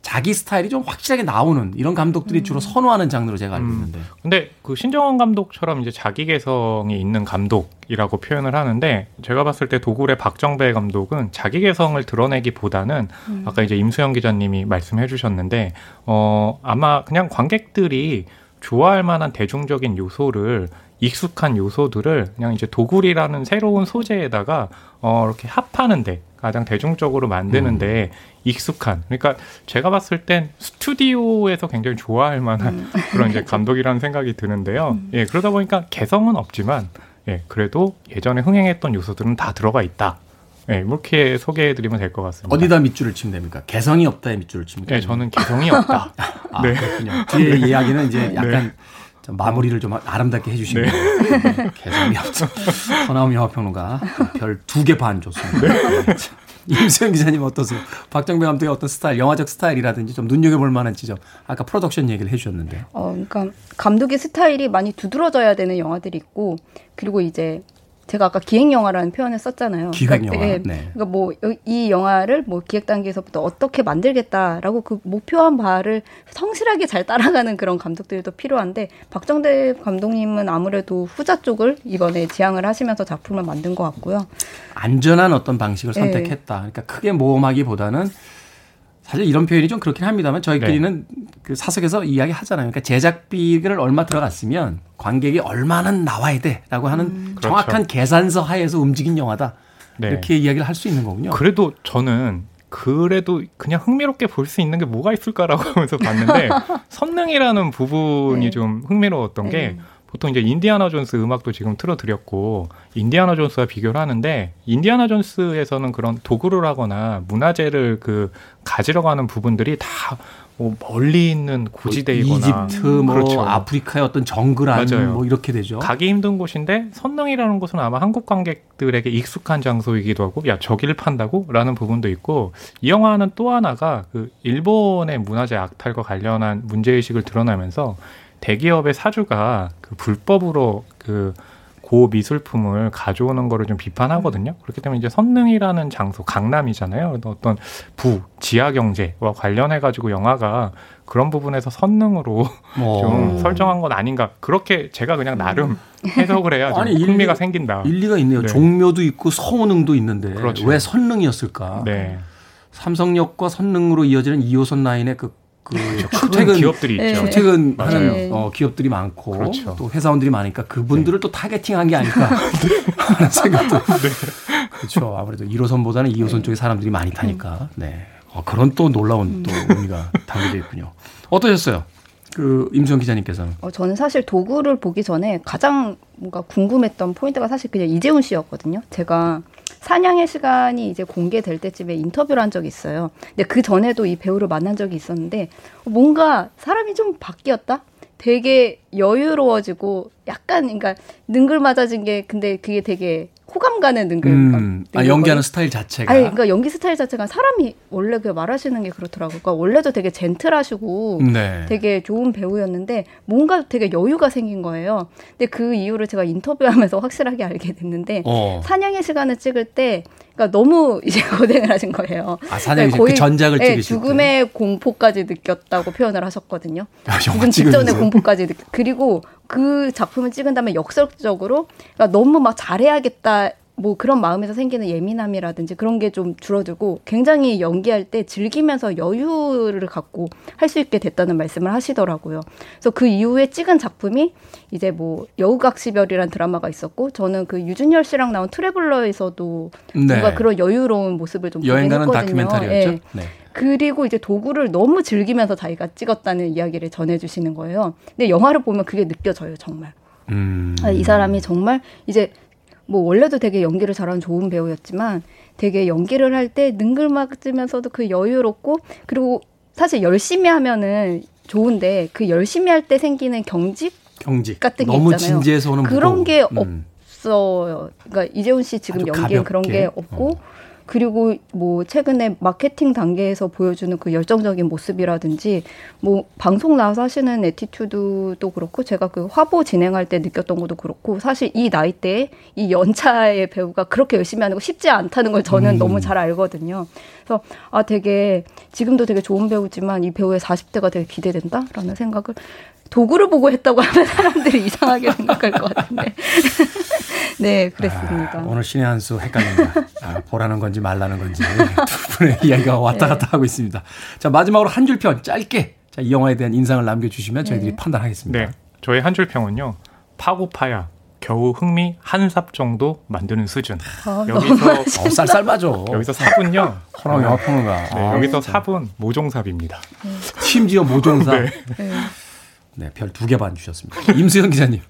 자기 스타일이 좀 확실하게 나오는 이런 감독들이 주로 선호하는 장르로 제가 알고 있는데. 근데 그 신정원 감독처럼 이제 자기 개성이 있는 감독이라고 표현을 하는데 제가 봤을 때 도굴의 박정배 감독은 자기 개성을 드러내기보다는 아까 이제 임수영 기자님이 말씀해 주셨는데 어 아마 그냥 관객들이 좋아할 만한 대중적인 요소를 익숙한 요소들을 그냥 이제 도굴이라는 새로운 소재에다가 어 이렇게 합하는데 가장 대중적으로 만드는데 익숙한 그러니까 제가 봤을 땐 스튜디오에서 굉장히 좋아할 만한 그런 이제 감독이라는 생각이 드는데요. 예 그러다 보니까 개성은 없지만 예 그래도 예전에 흥행했던 요소들은 다 들어가 있다. 예 이렇게 소개해드리면 될 것 같습니다. 어디다 밑줄을 치면 됩니까? 개성이 없다에 밑줄을 칩니까? 예 저는 개성이 없다. 아, 네. 그렇군요. 뒤에 이야기는 이제 약간 좀 마무리를 좀 아름답게 해주신 네. 네, 개성이 없죠. 서나움 영화평론가 별 두 개 반 줬습니다. 네. 자, 임수영 기자님 어떠세요? 박정배 감독의 어떤 스타일, 영화적 스타일이라든지 좀 눈여겨볼 만한 지점. 아까 프로덕션 얘기를 해주셨는데. 어, 그러니까 감독의 스타일이 많이 두드러져야 되는 영화들이 있고 그리고 이제 제가 아까 기획 영화라는 표현을 썼잖아요. 기획 그러니까, 영화. 예, 네. 그러니까 뭐 이 영화를 뭐 기획 단계에서부터 어떻게 만들겠다라고 그 목표한 바를 성실하게 잘 따라가는 그런 감독들도 필요한데 박정배 감독님은 아무래도 후자 쪽을 이번에 지향을 하시면서 작품을 만든 것 같고요. 안전한 어떤 방식을 네. 선택했다. 그러니까 크게 모험하기보다는 사실 이런 표현이 좀 그렇긴 합니다만 저희끼리는 그 사석에서 이야기 하잖아요. 그러니까 제작비를 얼마 들어갔으면 관객이 얼마는 나와야 돼라고 하는 정확한 계산서 하에서 움직인 영화다. 네. 이렇게 이야기를 할 수 있는 거군요. 그래도 저는 그래도 그냥 흥미롭게 볼 수 있는 게 뭐가 있을까라고 하면서 봤는데 선능이라는 부분이 네. 좀 흥미로웠던 게 네. 보통 이제 인디아나 존스 음악도 지금 틀어드렸고 인디아나 존스와 비교를 하는데 인디아나 존스에서는 그런 도구를 하거나 문화재를 그 가지러 가는 부분들이 다 뭐 멀리 있는 고지대이거나 이집트, 뭐 그렇죠. 아프리카의 어떤 정글 안, 맞아요. 뭐 이렇게 되죠. 가기 힘든 곳인데 선릉이라는 곳은 아마 한국 관객들에게 익숙한 장소이기도 하고 야 저기를 판다고라는 부분도 있고 이 영화는 또 하나가 그 일본의 문화재 악탈과 관련한 문제 의식을 드러내면서 대기업의 사주가 그 불법으로 그 고미술품을 가져오는 거를 좀 비판하거든요. 그렇기 때문에 이제 선릉이라는 장소, 강남이잖아요. 그래서 어떤 부, 지하 경제와 관련해 가지고 영화가 그런 부분에서 선릉으로 뭐. 좀 설정한 건 아닌가. 그렇게 제가 그냥 나름 해석을 해야 좀 아니, 일리- 흥미가 생긴다. 일리가 있네요. 네. 종묘도 있고 서운흥도 있는데 그렇죠. 왜 선릉이었을까? 네. 삼성역과 선릉으로 이어지는 2호선 라인의 그, 그 그런 출퇴근 기업들이 네. 있죠. 출퇴근 맞아요. 하는 어, 기업들이 많고 그렇죠. 또 회사원들이 많으니까 그분들을 또 targeting한 게 아닐까 하는 생각도 그렇죠. 아무래도 1호선보다는 2호선 쪽에 사람들이 많이 타니까 네. 어, 그런 또 놀라운 또 의미가 담겨져 있군요. 어떠셨어요? 그 임수영 기자님께서는 어, 저는 사실 도굴을 보기 전에 가장 뭔가 궁금했던 포인트가 사실 그냥 이제훈 씨였거든요. 제가 사냥의 시간이 이제 공개될 때쯤에 인터뷰를 한 적이 있어요. 근데 그 전에도 이 배우를 만난 적이 있었는데 뭔가 사람이 좀 바뀌었다? 되게 여유로워지고 약간 그러니까 능글맞아진 게 근데 그게 되게 호감 가는 능글. 음, 아, 연기하는 스타일 자체가 아니, 그러니까 연기 스타일 자체가 사람이 원래 그 말하시는 게 그렇더라고요. 그러니까 원래도 되게 젠틀하시고 네. 되게 좋은 배우였는데 뭔가 되게 여유가 생긴 거예요. 근데 그 이유를 제가 인터뷰하면서 확실하게 알게 됐는데 어. 사냥의 시간을 찍을 때 그러니까 너무 이제 고생을 하신 거예요. 아, 네, 그 전작을 네, 찍으실 때. 죽음의 공포까지 느꼈다고 표현을 하셨거든요. 아, 죽음 직전의. 공포까지 느꼈. 그리고 그 작품을 찍은 다음에 역설적으로 그러니까 너무 막 잘해야겠다. 뭐 그런 마음에서 생기는 예민함이라든지 그런 게 좀 줄어들고 굉장히 연기할 때 즐기면서 여유를 갖고 할 수 있게 됐다는 말씀을 하시더라고요. 그래서 그 이후에 찍은 작품이 이제 뭐 여우각시별이란 드라마가 있었고 저는 그 유준열 씨랑 나온 트래블러에서도 네. 뭔가 그런 여유로운 모습을 좀 여행 가는. 다큐멘터리였죠. 예. 네. 그리고 이제 도구를 너무 즐기면서 자기가 찍었다는 이야기를 전해주시는 거예요. 근데 영화를 보면 그게 느껴져요, 정말. 음. 아, 이 사람이 정말 이제 뭐 원래도 되게 연기를 잘하는 좋은 배우였지만 되게 연기를 할 때 능글맞으면서도 그 여유롭고 그리고 사실 열심히 하면은 좋은데 그 열심히 할 때 생기는 경직 경직 같은 게 너무 있잖아요. 진지해서 오는 그런 무거움. 게 음. 없어요. 그러니까 이재훈 씨 지금 연기엔 그런 가볍게. 게 없고 어. 그리고 뭐 최근에 마케팅 단계에서 보여주는 그 열정적인 모습이라든지 뭐 방송 나와서 하시는 attitude도 그렇고 제가 그 화보 진행할 때 느꼈던 것도 그렇고 사실 이 나이 대에 이 연차의 배우가 그렇게 열심히 하는 거 쉽지 않다는 걸 저는 음. 너무 잘 알거든요. 그래서 아 되게 지금도 되게 좋은 배우지만 이 배우의 40대가 되게 기대된다라는 생각을 도굴을 보고 했다고 하면 사람들이 이상하게 생각할 것 같은데. 네, 그랬습니다. 아, 오늘 신의 한 수 헷갈린다. 아, 보라는 건지 말라는 건지 두 분의 이야기가 왔다 갔다 하고 있습니다. 자 마지막으로 한 줄 평 짧게 자, 이 영화에 대한 인상을 남겨주시면 저희들이 판단하겠습니다. 네. 저희 한 줄 평은요. 파고 파야 겨우 흥미 한 삽 정도 만드는 수준. 아, 여기서 어, 쌀쌀 맞아. 여기서 삽은요. 호랑 영화 평론가. 네, 아, 여기서 삽은 모종삽입니다. 심지어 모종사. 네. 네. 별 두 개 반 주셨습니다. 임수영 기자님.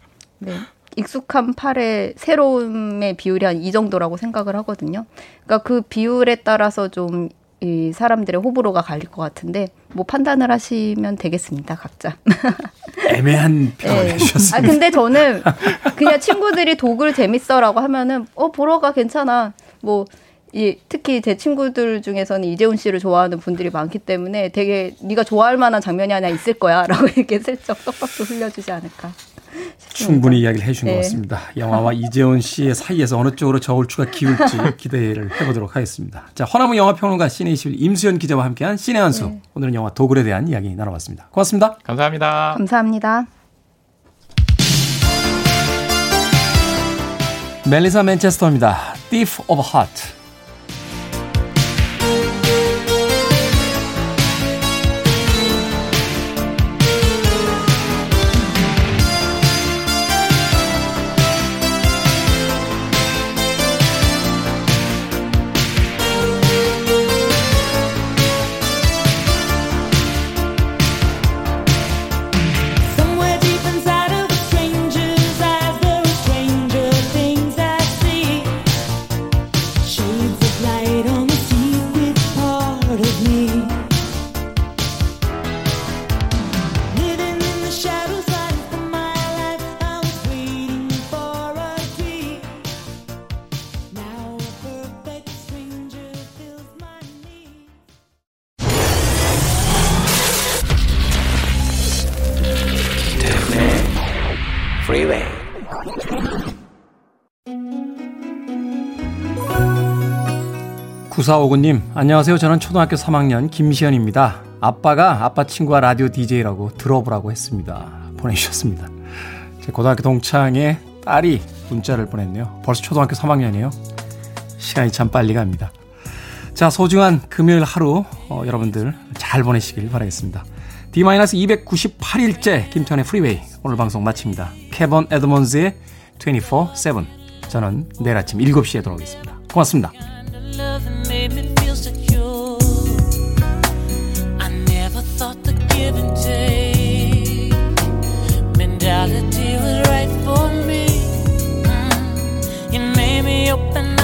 네. 익숙한 팔의 새로움의 비율이 한 이 정도라고 생각을 하거든요. 그러니까 그 비율에 따라서 좀 이 사람들의 호불호가 갈릴 것 같은데 뭐 판단을 하시면 되겠습니다, 각자. 애매한 평을 네. 아 해주셨습니다. 근데 저는 그냥 친구들이 도굴 재밌어라고 하면은 어 보러 가 괜찮아. 뭐 이 특히 제 친구들 중에서는 이재훈 씨를 좋아하는 분들이 많기 때문에 되게 네가 좋아할 만한 장면이 하나 있을 거야라고 이렇게 슬쩍 떡밥도 흘려주지 않을까. 충분히 이야기를 해준 것 네. 같습니다. 영화와 이재훈 씨의 사이에서 어느 쪽으로 저울추가 기울지 기대를 해보도록 하겠습니다. 자, 허나무 영화평론가 시네21 임수연 기자와 함께한 시네 한수. 네. 오늘은 영화 도굴에 대한 이야기 나눠봤습니다. 고맙습니다. 감사합니다. 감사합니다. 멜리사 맨체스터입니다. Thief of Heart. 9459님, 안녕하세요. 저는 초등학교 3학년 김시현입니다. 아빠가 아빠 친구와 라디오 DJ라고 들어보라고 했습니다. 보내주셨습니다. 제 고등학교 동창의 딸이 문자를 보냈네요. 벌써 초등학교 3학년이에요. 시간이 참 빨리 갑니다. 자, 소중한 금요일 하루 어, 여러분들 잘 보내시길 바라겠습니다. D-298일째 김태훈의 프리웨이 오늘 방송 마칩니다. 케번 에드먼즈의 24-7 저는 내일 아침 7시에 돌아오겠습니다. 고맙습니다. love and made me feel secure. I never thought the give and take mentality was right for me. Mm. Made me open